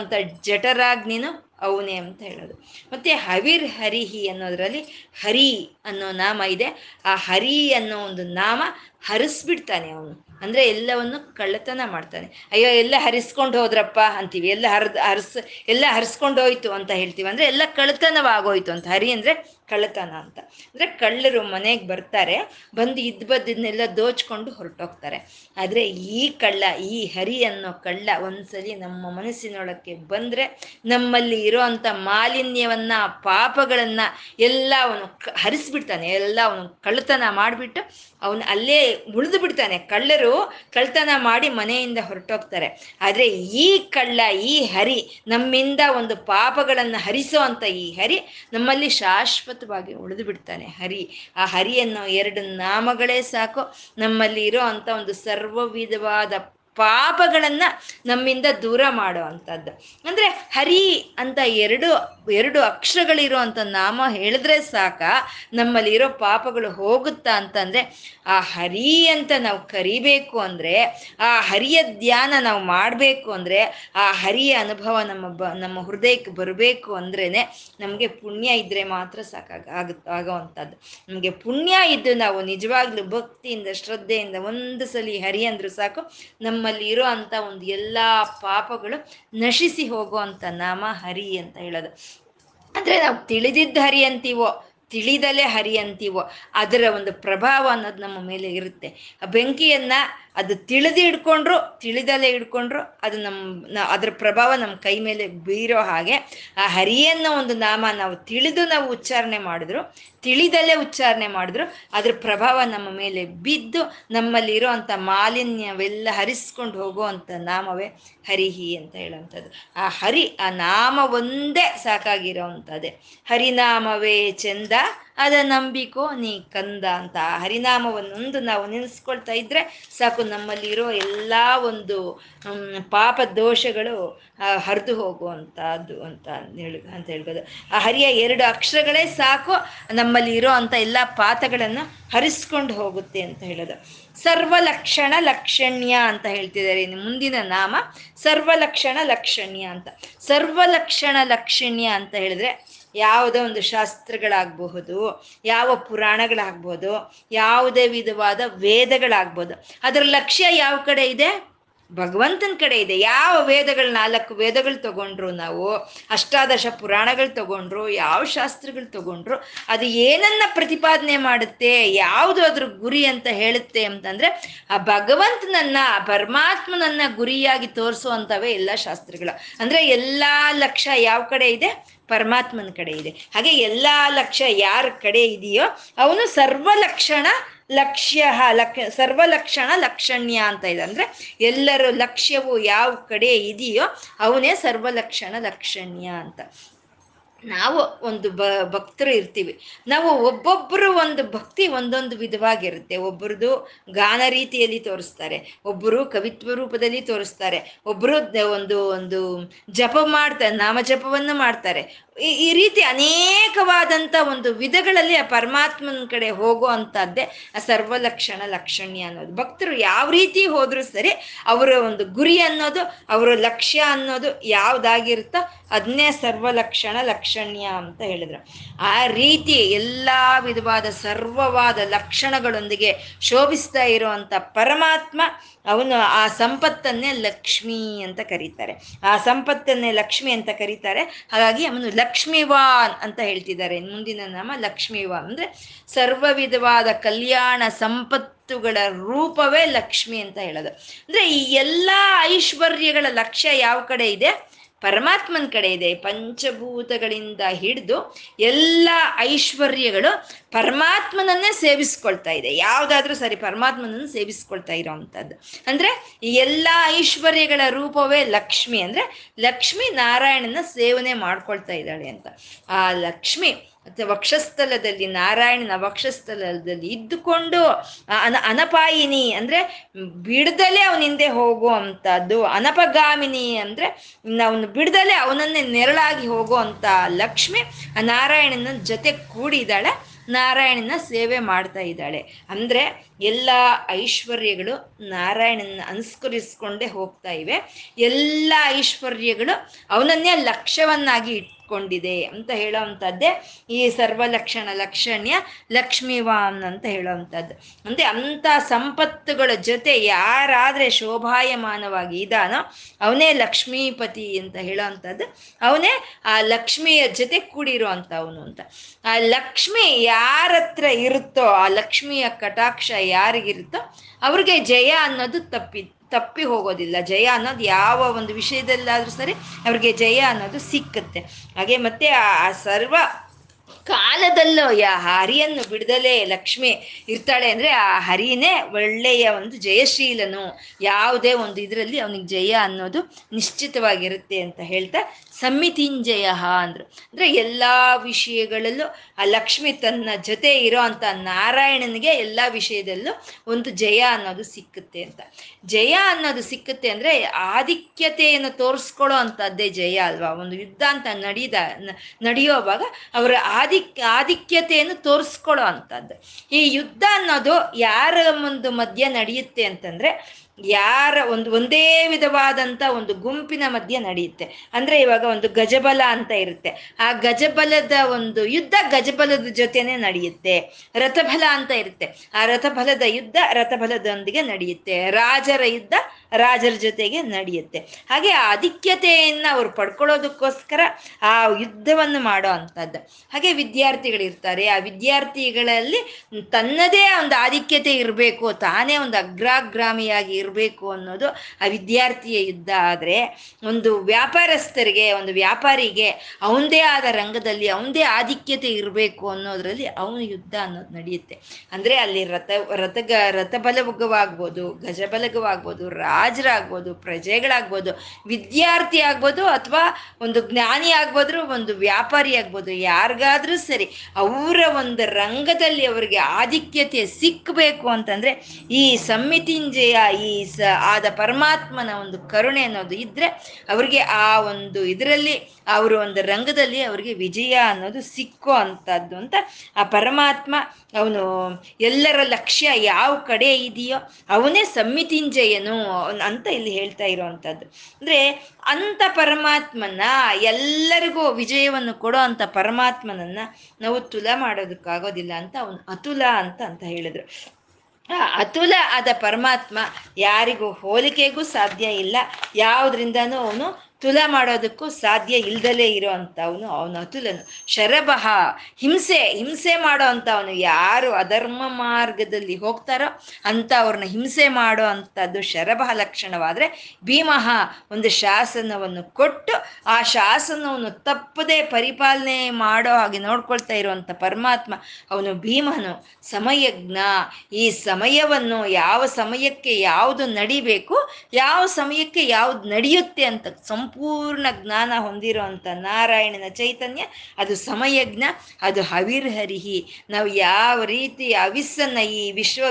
ಜಠರಾಗ್ನಿನೂ ಅವನೇ ಅಂತ ಹೇಳೋದು. ಮತ್ತೆ ಹವಿರ್ ಹರಿಹಿ ಅನ್ನೋದ್ರಲ್ಲಿ ಹರಿ ಅನ್ನೋ ನಾಮ ಇದೆ. ಆ ಹರಿ ಅನ್ನೋ ಒಂದು ನಾಮ ಹರಿಸ್ಬಿಡ್ತಾನೆ ಅವನು. ಅಂದ್ರೆ ಎಲ್ಲವನ್ನು ಕಳ್ಳತನ ಮಾಡ್ತಾನೆ. ಅಯ್ಯೋ, ಎಲ್ಲ ಹರಿಸ್ಕೊಂಡು ಹೋದ್ರಪ್ಪ ಅಂತೀವಿ. ಎಲ್ಲ ಹರಿದ್ ಹರಿಸ್, ಎಲ್ಲ ಹರಿಸ್ಕೊಂಡು ಹೋಯ್ತು ಅಂತ ಹೇಳ್ತೀವಿ. ಅಂದ್ರೆ ಎಲ್ಲ ಕಳ್ಳತನವಾಗೋಯ್ತು ಅಂತ. ಹರಿ ಅಂದ್ರೆ ಕಳ್ಳತನ ಅಂತ. ಅಂದ್ರೆ ಕಳ್ಳರು ಮನೆಗೆ ಬರ್ತಾರೆ, ಬಂದು ಇದ್ ಬದ್ದನ್ನೆಲ್ಲ ದೋಚ್ಕೊಂಡು ಹೊರಟೋಗ್ತಾರೆ. ಆದ್ರೆ ಈ ಕಳ್ಳ, ಈ ಹರಿ ಅನ್ನೋ ಕಳ್ಳ ಒಂದ್ಸಲಿ ನಮ್ಮ ಮನಸ್ಸಿನೊಳಕ್ಕೆ ಬಂದ್ರೆ ನಮ್ಮಲ್ಲಿ ಇರೋ ಅಂತ ಮಾಲಿನ್ಯವನ್ನ, ಪಾಪಗಳನ್ನ ಎಲ್ಲ ಅವನು ಹರಿಸ್ಬಿಡ್ತಾನೆ. ಎಲ್ಲ ಅವನು ಕಳ್ಳತನ ಮಾಡಿಬಿಟ್ಟು ಅವನು ಅಲ್ಲೇ ಉಳಿದು ಬಿಡ್ತಾನೆ. ಕಳ್ಳರು ಕಳ್ತನ ಮಾಡಿ ಮನೆಯಿಂದ ಹೊರಟೋಗ್ತಾರೆ. ಆದರೆ ಈ ಕಳ್ಳ, ಈ ಹರಿ ನಮ್ಮಿಂದ ಒಂದು ಪಾಪಗಳನ್ನು ಹರಿಸೋ ಅಂತ ಈ ಹರಿ ನಮ್ಮಲ್ಲಿ ಶಾಶ್ವತವಾಗಿ ಉಳಿದು ಬಿಡ್ತಾನೆ. ಹರಿ, ಆ ಹರಿಯನ್ನು ಎರಡು ನಾಮಗಳೇ ಸಾಕು. ನಮ್ಮಲ್ಲಿ ಇರೋ ಅಂತ ಒಂದು ಸರ್ವ ವಿಧವಾದ ಪಾಪಗಳನ್ನ ನಮ್ಮಿಂದ ದೂರ ಮಾಡೋ ಅಂಥದ್ದು ಅಂದ್ರೆ ಹರಿ ಅಂತ ಎರಡು ಎರಡು ಅಕ್ಷರಗಳಿರೋ ಅಂತ ನಾಮ ಹೇಳಿದ್ರೆ ಸಾಕ ನಮ್ಮಲ್ಲಿ ಇರೋ ಪಾಪಗಳು ಹೋಗುತ್ತಾ ಅಂತಂದ್ರೆ, ಆ ಹರಿ ಅಂತ ನಾವು ಕರಿಬೇಕು ಅಂದ್ರೆ, ಆ ಹರಿಯ ಧ್ಯಾನ ನಾವು ಮಾಡಬೇಕು ಅಂದ್ರೆ, ಆ ಹರಿಯ ಅನುಭವ ನಮ್ಮ ಬ, ನಮ್ಮ ಹೃದಯಕ್ಕೆ ಬರಬೇಕು ಅಂದ್ರೇನೆ ನಮಗೆ ಪುಣ್ಯ ಇದ್ರೆ ಮಾತ್ರ ಸಾಕಾಗ ಆಗುತ್ತೆ ಆಗೋವಂಥದ್ದು. ನಮಗೆ ಪುಣ್ಯ ಇದ್ದು ನಾವು ನಿಜವಾಗ್ಲೂ ಭಕ್ತಿಯಿಂದ, ಶ್ರದ್ಧೆಯಿಂದ ಒಂದು ಸಲ ಹರಿ ಅಂದ್ರೂ ಸಾಕು ನಮ್ಮಲ್ಲಿ ಇರೋ ಅಂಥ ಒಂದು ಎಲ್ಲ ಪಾಪಗಳು ನಶಿಸಿ ಹೋಗುವಂಥ ನಾಮ ಹರಿ ಅಂತ ಹೇಳೋದು. ಅಂದ್ರೆ ನಾವು ತಿಳಿದಿದ್ದ ಹರಿ ಅಂತೀವೋ, ತಿಳಿದಲೇ ಹರಿ ಅಂತೀವೋ, ಅದರ ಒಂದು ಪ್ರಭಾವ ಅನ್ನೋದು ನಮ್ಮ ಮೇಲೆ ಇರುತ್ತೆ. ಆ ಬೆಂಕಿಯನ್ನ ಅದು ತಿಳಿದು ಹಿಡ್ಕೊಂಡ್ರು, ತಿಳಿದಲ್ಲೇ ಹಿಡ್ಕೊಂಡ್ರು, ಅದು ನಮ್ಮ ಅದರ ಪ್ರಭಾವ ನಮ್ಮ ಕೈ ಮೇಲೆ ಬೀರೋ ಹಾಗೆ, ಆ ಹರಿಯನ್ನ ಒಂದು ನಾಮ ನಾವು ತಿಳಿದು ನಾವು ಉಚ್ಚಾರಣೆ ಮಾಡಿದ್ರು ತಿಳಿದಲೇ ಉಚ್ಚಾರಣೆ ಮಾಡಿದ್ರು, ಅದ್ರ ಪ್ರಭಾವ ನಮ್ಮ ಮೇಲೆ ಬಿದ್ದು ನಮ್ಮಲ್ಲಿ ಇರೋ ಅಂಥ ಮಾಲಿನ್ಯವೆಲ್ಲ ಹರಿಸ್ಕೊಂಡು ಹೋಗುವಂಥ ನಾಮವೇ ಹರಿಹಿ ಅಂತ ಹೇಳುವಂಥದ್ದು. ಆ ಹರಿ, ಆ ನಾಮ ಒಂದೇ ಸಾಕಾಗಿರೋ ಅಂಥದ್ದೇ ಹರಿನಾಮವೇ ಚಂದ ಅದ ನಂಬಿಕೋ ನೀ ಕಂದ ಅಂತ. ಆ ಹರಿನಾಮವನ್ನೊಂದು ನಾವು ನೆನೆಸ್ಕೊಳ್ತಾ ಇದ್ರೆ ಸಾಕು ನಮ್ಮಲ್ಲಿರೋ ಎಲ್ಲ ಒಂದು ಪಾಪ ದೋಷಗಳು ಹರಿದು ಹೋಗುವಂಥದ್ದು ಅಂತ ಹೇಳ, ಅಂತ ಹೇಳ್ಬೋದು. ಆ ಹರಿಯ ಎರಡು ಅಕ್ಷರಗಳೇ ಸಾಕು ನಮ್ಮಲ್ಲಿ ಇರೋ ಅಂಥ ಎಲ್ಲ ಪಾತಗಳನ್ನು ಹರಿಸ್ಕೊಂಡು ಹೋಗುತ್ತೆ ಅಂತ ಹೇಳೋದು. ಸರ್ವಲಕ್ಷಣ ಲಕ್ಷಣ್ಯ ಅಂತ ಹೇಳ್ತಿದ್ದಾರೆ ಮುಂದಿನ ನಾಮ. ಸರ್ವಲಕ್ಷಣ ಲಕ್ಷಣ್ಯ ಅಂತ. ಸರ್ವಲಕ್ಷಣ ಲಕ್ಷಣ್ಯ ಅಂತ ಹೇಳಿದ್ರೆ ಯಾವುದೇ ಒಂದು ಶಾಸ್ತ್ರಗಳಾಗಬಹುದು, ಯಾವ ಪುರಾಣಗಳಾಗ್ಬೋದು ಯಾವುದೇ ವಿಧವಾದ ವೇದಗಳಾಗ್ಬೋದು ಅದರ ಲಕ್ಷ್ಯ ಯಾವ ಕಡೆ ಇದೆ? ಭಗವಂತನ ಕಡೆ ಇದೆ. ಯಾವ ವೇದಗಳು ನಾಲ್ಕು ವೇದಗಳು ತಗೊಂಡ್ರು ನಾವು, ಅಷ್ಟಾದಶ ಪುರಾಣಗಳು ತಗೊಂಡ್ರು, ಯಾವ ಶಾಸ್ತ್ರಗಳು ತಗೊಂಡ್ರು, ಅದು ಏನನ್ನ ಪ್ರತಿಪಾದನೆ ಮಾಡುತ್ತೆ, ಯಾವುದು ಅದ್ರ ಗುರಿ ಅಂತ ಹೇಳುತ್ತೆ ಅಂತಂದ್ರೆ, ಆ ಭಗವಂತನನ್ನ ಪರಮಾತ್ಮನನ್ನ ಗುರಿಯಾಗಿ ತೋರಿಸುವಂಥವೇ ಎಲ್ಲ ಶಾಸ್ತ್ರಗಳು. ಅಂದ್ರೆ ಎಲ್ಲಾ ಲಕ್ಷ್ಯ ಯಾವ ಕಡೆ ಇದೆ? ಪರಮಾತ್ಮನ ಕಡೆ ಇದೆ. ಹಾಗೆ ಎಲ್ಲ ಲಕ್ಷ್ಯ ಯಾರ ಕಡೆ ಇದೆಯೋ ಅವನು ಸರ್ವಲಕ್ಷಣ ಲಕ್ಷ್ಯ, ಲಕ್, ಸರ್ವಲಕ್ಷಣ ಲಕ್ಷಣ್ಯ ಅಂತ ಇದೆ. ಅಂದ್ರೆ ಎಲ್ಲರ ಲಕ್ಷ್ಯವು ಯಾವ ಕಡೆ ಇದೆಯೋ ಅವನೇ ಸರ್ವಲಕ್ಷಣ ಲಕ್ಷಣ್ಯ ಅಂತ. ನಾವು ಒಂದು ಬ, ಭಕ್ತರು ಇರ್ತೀವಿ. ನಾವು ಒಬ್ಬೊಬ್ಬರು ಒಂದು ಭಕ್ತಿ ಒಂದೊಂದು ವಿಧವಾಗಿರುತ್ತೆ. ಒಬ್ಬರದು ಗಾನ ರೀತಿಯಲ್ಲಿ ತೋರಿಸ್ತಾರೆ ಒಬ್ಬರು ಕವಿತ್ವ ರೂಪದಲ್ಲಿ ತೋರಿಸ್ತಾರೆ ಒಬ್ಬರು ಒಂದು ಒಂದು ಜಪ ಮಾಡ್ತಾರೆ ನಾಮ ಜಪವನ್ನು ಮಾಡ್ತಾರೆ. ಈ ರೀತಿ ಅನೇಕವಾದಂಥ ಒಂದು ವಿಧಗಳಲ್ಲಿ ಆ ಪರಮಾತ್ಮನ ಕಡೆ ಹೋಗೋ ಅಂಥದ್ದೇ ಆ ಸರ್ವಲಕ್ಷಣ ಲಕ್ಷಣ್ಯ ಅನ್ನೋದು. ಭಕ್ತರು ಯಾವ ರೀತಿ ಹೋದರೂ ಸರಿ ಅವರ ಒಂದು ಗುರಿ ಅನ್ನೋದು, ಅವರ ಲಕ್ಷ್ಯ ಅನ್ನೋದು ಯಾವುದಾಗಿರುತ್ತೋ ಅದನ್ನೇ ಸರ್ವಲಕ್ಷಣ ಲಕ್ಷಣ್ಯ ಅಂತ ಹೇಳಿದ್ರು. ಆ ರೀತಿ ಎಲ್ಲ ವಿಧವಾದ ಸರ್ವವಾದ ಲಕ್ಷಣಗಳೊಂದಿಗೆ ಶೋಭಿಸ್ತಾ ಇರುವಂಥ ಪರಮಾತ್ಮ ಅವನು ಆ ಸಂಪತ್ತನ್ನೇ ಲಕ್ಷ್ಮಿ ಅಂತ ಕರೀತಾರೆ. ಆ ಸಂಪತ್ತನ್ನೇ ಲಕ್ಷ್ಮಿ ಅಂತ ಕರೀತಾರೆ. ಹಾಗಾಗಿ ಅವನು ಲಕ್ಷ್ಮೀವಾನ್ ಅಂತ ಹೇಳ್ತಿದ್ದಾರೆ. ಮುಂದಿನ ನಾಮ ಲಕ್ಷ್ಮೀವಾನ್. ಅಂದ್ರೆ ಸರ್ವ ವಿಧವಾದ ಕಲ್ಯಾಣ ಸಂಪತ್ತುಗಳ ರೂಪವೇ ಲಕ್ಷ್ಮಿ ಅಂತ ಹೇಳೋದು. ಅಂದ್ರೆ ಈ ಎಲ್ಲ ಐಶ್ವರ್ಯಗಳ ಲಕ್ಷ್ಯ ಯಾವ ಕಡೆ ಇದೆ? ಪರಮಾತ್ಮನ ಕಡೆ ಇದೆ. ಪಂಚಭೂತಗಳಿಂದ ಹಿಡಿದು ಎಲ್ಲ ಐಶ್ವರ್ಯಗಳು ಪರಮಾತ್ಮನನ್ನೇ ಸೇವಿಸ್ಕೊಳ್ತಾ ಇದೆ. ಯಾವುದಾದ್ರೂ ಸರಿ ಪರಮಾತ್ಮನನ್ನು ಸೇವಿಸ್ಕೊಳ್ತಾ ಇರೋವಂಥದ್ದು. ಅಂದರೆ ಈ ಎಲ್ಲ ಐಶ್ವರ್ಯಗಳ ರೂಪವೇ ಲಕ್ಷ್ಮಿ. ಅಂದ್ರೆ ಲಕ್ಷ್ಮಿ ನಾರಾಯಣನ ಸೇವನೆ ಮಾಡ್ಕೊಳ್ತಾ ಇದ್ದಾಳೆ ಅಂತ. ಆ ಲಕ್ಷ್ಮಿ ಮತ್ತೆ ವಕ್ಷಸ್ಥಲದಲ್ಲಿ, ನಾರಾಯಣನ ವಕ್ಷಸ್ಥಲದಲ್ಲಿ ಇದ್ದುಕೊಂಡು ಅನ, ಅನಪಾಯಿನಿ ಅಂದ್ರೆ ಬಿಡದಲೆ ಅವನ ಹಿಂದೆ ಹೋಗುವಂಥದ್ದು, ಅನಪಗಾಮಿನಿ ಅಂದ್ರೆ ಅವನು ಬಿಡದಲೆ ಅವನನ್ನೇ ನೆರಳಾಗಿ ಹೋಗುವಂಥ ಲಕ್ಷ್ಮಿ, ಆ ನಾರಾಯಣನ ಜೊತೆ ಕೂಡಿದಾಳೆ, ನಾರಾಯಣನ ಸೇವೆ ಮಾಡ್ತಾ ಇದ್ದಾಳೆ. ಅಂದ್ರೆ ಎಲ್ಲ ಐಶ್ವರ್ಯಗಳು ನಾರಾಯಣನ ಅನುಸ್ಕರಿಸ್ಕೊಂಡೇ ಹೋಗ್ತಾ ಇವೆ. ಎಲ್ಲ ಐಶ್ವರ್ಯಗಳು ಅವನನ್ನೇ ಲಕ್ಷ್ಯವನ್ನಾಗಿ ಇಟ್ಕೊಂಡಿದೆ ಅಂತ ಹೇಳೋವಂಥದ್ದೇ ಈ ಸರ್ವಲಕ್ಷಣ ಲಕ್ಷಣ್ಯ ಲಕ್ಷ್ಮೀವಾನ್ ಅಂತ ಹೇಳೋವಂಥದ್ದು. ಅಂದರೆ ಅಂಥ ಸಂಪತ್ತುಗಳ ಜೊತೆ ಯಾರಾದರೆ ಶೋಭಾಯಮಾನವಾಗಿ ಇದಾನೋ ಅವನೇ ಲಕ್ಷ್ಮೀಪತಿ ಅಂತ ಹೇಳೋವಂಥದ್ದು. ಅವನೇ ಆ ಲಕ್ಷ್ಮಿಯ ಜೊತೆ ಕೂಡಿರೋ ಅವನು ಅಂತ. ಆ ಲಕ್ಷ್ಮಿ ಯಾರತ್ರ ಇರುತ್ತೋ, ಆ ಲಕ್ಷ್ಮಿಯ ಕಟಾಕ್ಷ ಯಾರಿಗಿರುತ್ತೋ ಅವ್ರಿಗೆ ಜಯ ಅನ್ನೋದು ತಪ್ಪಿ ತಪ್ಪಿ ಹೋಗೋದಿಲ್ಲ. ಜಯ ಅನ್ನೋದು ಯಾವ ಒಂದು ವಿಷಯದಲ್ಲಾದರೂ ಸರಿ, ಅವ್ರಿಗೆ ಜಯ ಅನ್ನೋದು ಸಿಕ್ಕುತ್ತೆ. ಹಾಗೆ ಮತ್ತೆ ಆ ಸರ್ವ ಕಾಲದಲ್ಲೂ ಯಾ ಹರಿಯನ್ನು ಬಿಡದಲೇ ಲಕ್ಷ್ಮಿ ಇರ್ತಾಳೆ ಅಂದರೆ ಆ ಹರಿನೇ ಒಳ್ಳೆಯ ಒಂದು ಜಯಶೀಲನು. ಯಾವುದೇ ಒಂದು ಇದರಲ್ಲಿ ಅವನಿಗೆ ಜಯ ಅನ್ನೋದು ನಿಶ್ಚಿತವಾಗಿರುತ್ತೆ ಅಂತ ಹೇಳ್ತಾ ಸಮ್ಮಿತಿಂಜಯ ಅಂದರು. ಅಂದರೆ ಎಲ್ಲ ವಿಷಯಗಳಲ್ಲೂ ಆ ಲಕ್ಷ್ಮಿ ತನ್ನ ಜೊತೆ ಇರೋ ಅಂತ ನಾರಾಯಣನಿಗೆ ಎಲ್ಲ ವಿಷಯದಲ್ಲೂ ಒಂದು ಜಯ ಅನ್ನೋದು ಸಿಕ್ಕುತ್ತೆ ಅಂತ. ಜಯ ಅನ್ನೋದು ಸಿಕ್ಕುತ್ತೆ ಅಂದರೆ ಆಧಿಕ್ಯತೆಯನ್ನು ತೋರಿಸ್ಕೊಳ್ಳೋ ಅಂಥದ್ದೇ ಜಯ ಅಲ್ವಾ? ಒಂದು ಯುದ್ಧ ಅಂತ ನಡೀದ ನಡೆಯೋವಾಗ ಅವರ ಆಧಿಕ್ ಆಧಿಕ್ಯತೆಯನ್ನು ತೋರಿಸ್ಕೊಳ್ಳೋ ಅಂಥದ್ದು. ಈ ಯುದ್ಧ ಅನ್ನೋದು ಯಾರ ಒಂದು ಮಧ್ಯ ನಡೆಯುತ್ತೆ ಅಂತಂದ್ರೆ ಯಾರ ಒಂದು, ಒಂದೇ ವಿಧವಾದಂಥ ಒಂದು ಗುಂಪಿನ ಮಧ್ಯೆ ನಡೆಯುತ್ತೆ. ಅಂದ್ರೆ ಇವಾಗ ಒಂದು ಗಜಬಲ ಅಂತ ಇರುತ್ತೆ. ಆ ಗಜಬಲದ ಒಂದು ಯುದ್ಧ ಗಜಬಲದ ಜೊತೆನೆ ನಡೆಯುತ್ತೆ. ರಥಬಲ ಅಂತ ಇರುತ್ತೆ. ಆ ರಥಬಲದ ಯುದ್ಧ ರಥಬಲದೊಂದಿಗೆ ನಡೆಯುತ್ತೆ. ರಾಜರ ಯುದ್ಧ ರಾಜರ ಜೊತೆಗೆ ನಡೆಯುತ್ತೆ. ಹಾಗೆ ಆ ಆಧಿಕ್ಯತೆಯನ್ನ ಅವ್ರು ಪಡ್ಕೊಳ್ಳೋದಕ್ಕೋಸ್ಕರ ಆ ಯುದ್ಧವನ್ನು ಮಾಡೋ ಅಂಥದ್ದು. ಹಾಗೆ ವಿದ್ಯಾರ್ಥಿಗಳಿರ್ತಾರೆ ಆ ವಿದ್ಯಾರ್ಥಿಗಳಲ್ಲಿ ತನ್ನದೇ ಒಂದು ಆಧಿಕ್ಯತೆ ಇರಬೇಕು, ತಾನೇ ಒಂದು ಅಗ್ರಾಗ್ರಾಮಿಯಾಗಿ ಇರಬೇಕು ಅನ್ನೋದು ಆ ವಿದ್ಯಾರ್ಥಿಯ ಯುದ್ಧ. ಆದರೆ ಒಂದು ವ್ಯಾಪಾರಸ್ಥರಿಗೆ, ಒಂದು ವ್ಯಾಪಾರಿಗೆ ಅವನದೇ ಆದ ರಂಗದಲ್ಲಿ ಅವನದೇ ಆಧಿಕ್ಯತೆ ಇರಬೇಕು ಅನ್ನೋದ್ರಲ್ಲಿ ಅವನ ಯುದ್ಧ ಅನ್ನೋದು ನಡೆಯುತ್ತೆ. ಅಂದ್ರೆ ಅಲ್ಲಿ ರಥ, ರಥಗ ರಥಬಲಗವಾಗ್ಬೋದು ಗಜಬಲಗವಾಗ್ಬೋದು ರಾಜರಾಗ್ಬೋದು ಪ್ರಜೆಗಳಾಗ್ಬೋದು, ವಿದ್ಯಾರ್ಥಿ ಆಗ್ಬೋದು ಅಥವಾ ಒಂದು ಜ್ಞಾನಿ ಆಗ್ಬೋದ್ರು ಒಂದು ವ್ಯಾಪಾರಿ ಆಗ್ಬೋದು, ಯಾರಿಗಾದ್ರೂ ಸರಿ ಅವರ ಒಂದು ರಂಗದಲ್ಲಿ ಅವರಿಗೆ ಆಧಿಕ್ಯತೆ ಸಿಕ್ಕಬೇಕು ಅಂತಂದ್ರೆ ಈ ಸಮ್ಮಿತಿಂಜಯ, ಈ ಸ ಆದ ಪರಮಾತ್ಮನ ಒಂದು ಕರುಣೆ ಅನ್ನೋದು ಇದ್ರೆ ಅವ್ರಿಗೆ ಆ ಒಂದು ಇದರಲ್ಲಿ ಅವರು ಒಂದು ರಂಗದಲ್ಲಿ ಅವ್ರಿಗೆ ವಿಜಯ ಅನ್ನೋದು ಸಿಕ್ಕೋ ಅಂಥದ್ದು ಅಂತ ಆ ಪರಮಾತ್ಮ ಅವನು ಎಲ್ಲರ ಲಕ್ಷ್ಯ ಯಾವ ಕಡೆ ಇದೆಯೋ ಅವನೇ ಸಮ್ಮಿತಿಂಜಯನು. ಅಂತ ಇಲ್ಲಿ ಹೇಳ್ತಾ ಇರೋವಂಥದ್ದು. ಅಂದ್ರೆ ಅಂತ ಪರಮಾತ್ಮನ ಎಲ್ಲರಿಗೂ ವಿಜಯವನ್ನು ಕೊಡೋ ಅಂತ ಪರಮಾತ್ಮನನ್ನ ನಾವು ತುಲ ಮಾಡೋದಕ್ಕಾಗೋದಿಲ್ಲ ಅಂತ ಅವನು ಅತುಲ ಅಂತ ಅಂತ ಹೇಳಿದ್ರು. ಅತುಲ ಆದ ಪರಮಾತ್ಮ ಯಾರಿಗೂ ಹೋಲಿಕೆಗೂ ಸಾಧ್ಯ ಇಲ್ಲ. ಯಾವುದ್ರಿಂದನೂ ಅವನು ತುಲ ಮಾಡೋದಕ್ಕೂ ಸಾಧ್ಯ ಇಲ್ದಲೇ ಇರೋ ಅಂಥವನು ಅವನು ಅತುಲನು. ಶರಭಃ ಹಿಂಸೆ ಹಿಂಸೆ ಮಾಡೋ ಅಂಥವನು ಯಾರು ಅಧರ್ಮ ಮಾರ್ಗದಲ್ಲಿ ಹೋಗ್ತಾರೋ ಅಂತ ಅವ್ರನ್ನ ಹಿಂಸೆ ಮಾಡೋ ಅಂಥದ್ದು ಶರಭ ಲಕ್ಷಣವಾದರೆ ಭೀಮಃ ಒಂದು ಶಾಸನವನ್ನು ಕೊಟ್ಟು ಆ ಶಾಸನವನ್ನು ತಪ್ಪದೇ ಪರಿಪಾಲನೆ ಮಾಡೋ ಹಾಗೆ ನೋಡ್ಕೊಳ್ತಾ ಇರುವಂಥ ಪರಮಾತ್ಮ ಅವನು ಭೀಮನು. ಸಮಯಜ್ಞ, ಈ ಸಮಯವನ್ನು ಯಾವ ಸಮಯಕ್ಕೆ ಯಾವುದು ನಡಿಬೇಕು, ಯಾವ ಸಮಯಕ್ಕೆ ಯಾವ್ದು ನಡೆಯುತ್ತೆ ಅಂತ ಜ್ಞಾನ ಹೊಂದಿರುವಂಥ ನಾರಾಯಣನ ಚೈತನ್ಯ, ಅದು ಸಮಯಜ್ಞ, ಅದು ಹವಿರ್ಹರಿಹಿ ನಾವು ಯಾವ ರೀತಿ ಅವಿಸ್ಸನ್ನ ಈ ವಿಶ್ವ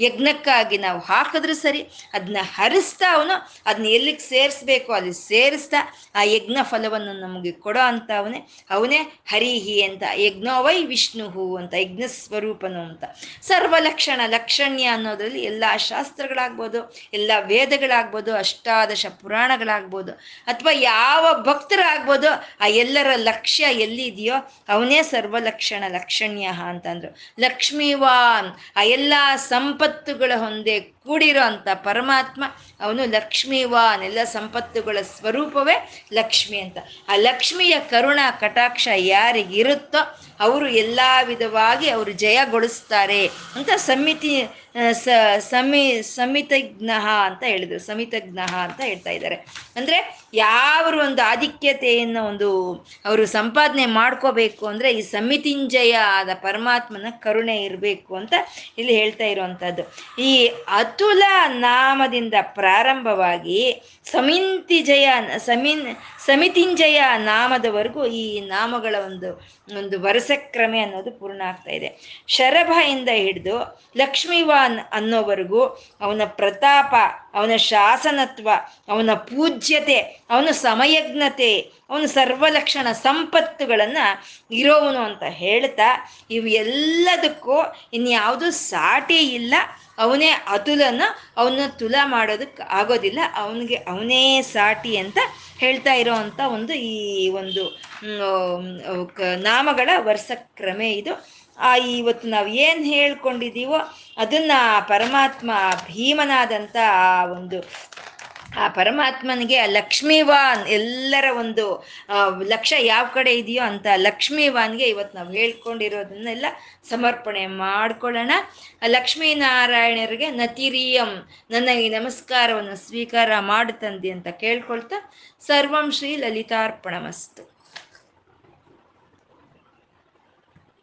ಯಜ್ಞಕ್ಕಾಗಿ ನಾವು ಹಾಕಿದ್ರು ಸರಿ ಅದನ್ನ ಹರಿಸ್ತಾ ಅವನು ಅದನ್ನ ಎಲ್ಲಿಗೆ ಸೇರಿಸ್ಬೇಕು, ಅಲ್ಲಿ ಸೇರಿಸ್ತಾ ಆ ಯಜ್ಞ ಫಲವನ್ನು ನಮಗೆ ಕೊಡೋ ಅಂತ ಅವನೇ ಅವನೇ ಹರಿಹಿ ಅಂತ ಯಜ್ಞವೈ ವಿಷ್ಣುಹು ಅಂತ, ಯಜ್ಞ ಸ್ವರೂಪನು ಅಂತ. ಸರ್ವಲಕ್ಷಣ ಲಕ್ಷಣ್ಯ ಅನ್ನೋದ್ರಲ್ಲಿ ಎಲ್ಲ ಶಾಸ್ತ್ರಗಳಾಗ್ಬೋದು, ಎಲ್ಲ ವೇದಗಳಾಗ್ಬೋದು, ಅಷ್ಟಾದಶ ಪುರಾಣಗಳಾಗ್ಬೋದು ಅಥವಾ ಯಾವ ಭಕ್ತರಾಗ್ಬೋದು, ಆ ಎಲ್ಲರ ಲಕ್ಷ್ಯ ಎಲ್ಲಿದೆಯೋ ಅವನೇ ಸರ್ವಲಕ್ಷಣ ಲಕ್ಷಣ್ಯ ಅಂತಂದ್ರು ಲಕ್ಷ್ಮೀವಾನ್, ಆ ಎಲ್ಲ ಸಂಪತ್ತುಗಳ ಹೊಂದೆ ಕೂಡಿರೋ ಅಂತ ಪರಮಾತ್ಮ, ಅವನು ಲಕ್ಷ್ಮೀವಾನ್, ಎಲ್ಲ ಸಂಪತ್ತುಗಳ ಸ್ವರೂಪವೇ ಲಕ್ಷ್ಮಿ ಅಂತ. ಆ ಲಕ್ಷ್ಮಿಯ ಕರುಣ ಕಟಾಕ್ಷ ಯಾರಿಗಿರುತ್ತೋ ಅವರು ಎಲ್ಲ ವಿಧವಾಗಿ ಅವರು ಜಯಗೊಳಿಸ್ತಾರೆ ಅಂತ ಸಮಿತಿ ಸಮಿ, ಸಮಿತಜ್ಞ ಅಂತ ಹೇಳಿದ್ರು. ಸಮಿತಜ್ಞ ಅಂತ ಹೇಳ್ತಾ ಇದ್ದಾರೆ. ಅಂದ್ರೆ ಯಾವ ಒಂದು ಆಧಿಕ್ಯತೆಯನ್ನು ಒಂದು ಅವರು ಸಂಪಾದನೆ ಮಾಡ್ಕೋಬೇಕು ಅಂದ್ರೆ ಈ ಸಮಿತಿಂಜಯ ಆದ ಪರಮಾತ್ಮನ ಕರುಣೆ ಇರಬೇಕು ಅಂತ ಇಲ್ಲಿ ಹೇಳ್ತಾ ಇರುವಂತದ್ದು ಈ ಅತುಲ ನಾಮದಿಂದ ಪ್ರಾರಂಭವಾಗಿ ಸಮಿಂತಿ ಜಯ ಸಮಿನ್ ಸಮಿತಿಂಜಯ ನಾಮದವರೆಗೂ ಈ ನಾಮಗಳ ಒಂದು ಒಂದು ವರಸಕ್ರಮೆ ಅನ್ನೋದು ಪೂರ್ಣ ಆಗ್ತಾ ಇದೆ. ಶರಭ ಇಂದ ಹಿಡಿದು ಲಕ್ಷ್ಮೀವಾನ್ ಅನ್ನೋವರೆಗೂ ಅವನ ಪ್ರತಾಪ ಅವನ ಶಾಸನತ್ವ, ಅವನ ಪೂಜ್ಯತೆ, ಅವನ ಸಮಯಜ್ಞತೆ, ಅವನ ಸರ್ವಲಕ್ಷಣ ಸಂಪತ್ತುಗಳನ್ನು ಇರೋವನು ಅಂತ ಹೇಳ್ತಾ ಇವು ಎಲ್ಲದಕ್ಕೂ ಇನ್ಯಾವುದೂ ಸಾಟಿ ಇಲ್ಲ. ಅವನೇ ಅತುಲನ, ಅವನ ತುಲ ಮಾಡೋದಕ್ಕೆ ಆಗೋದಿಲ್ಲ. ಅವನಿಗೆ ಅವನೇ ಸಾಟಿ ಅಂತ ಹೇಳ್ತಾ ಇರೋವಂಥ ಒಂದು ಈ ಒಂದು ನಾಮಗಳ ವರ್ಷಕ್ರಮೆ ಇದು. ಆ, ಇವತ್ತು ನಾವು ಏನು ಹೇಳ್ಕೊಂಡಿದ್ದೀವೋ ಅದನ್ನ ಪರಮಾತ್ಮ ಭೀಮನಾದಂಥ ಆ ಒಂದು ಆ ಪರಮಾತ್ಮನಿಗೆ, ಆ ಲಕ್ಷ್ಮೀವಾನ್ ಎಲ್ಲರ ಒಂದು ಲಕ್ಷ್ಯ ಯಾವ ಕಡೆ ಇದೆಯೋ ಅಂತ ಲಕ್ಷ್ಮೀವಾನ್ಗೆ ಇವತ್ತು ನಾವು ಹೇಳ್ಕೊಂಡಿರೋದನ್ನೆಲ್ಲ ಸಮರ್ಪಣೆ ಮಾಡ್ಕೊಳ್ಳೋಣ. ಲಕ್ಷ್ಮೀನಾರಾಯಣರಿಗೆ ನತಿರಿಯಂ ನನ್ನ ಈ ನಮಸ್ಕಾರವನ್ನು ಸ್ವೀಕಾರ ಮಾಡುತ್ತಂದಿ ಅಂತ ಕೇಳ್ಕೊಳ್ತಾ ಸರ್ವಂ ಶ್ರೀ ಲಲಿತಾರ್ಪಣಮಸ್ತು.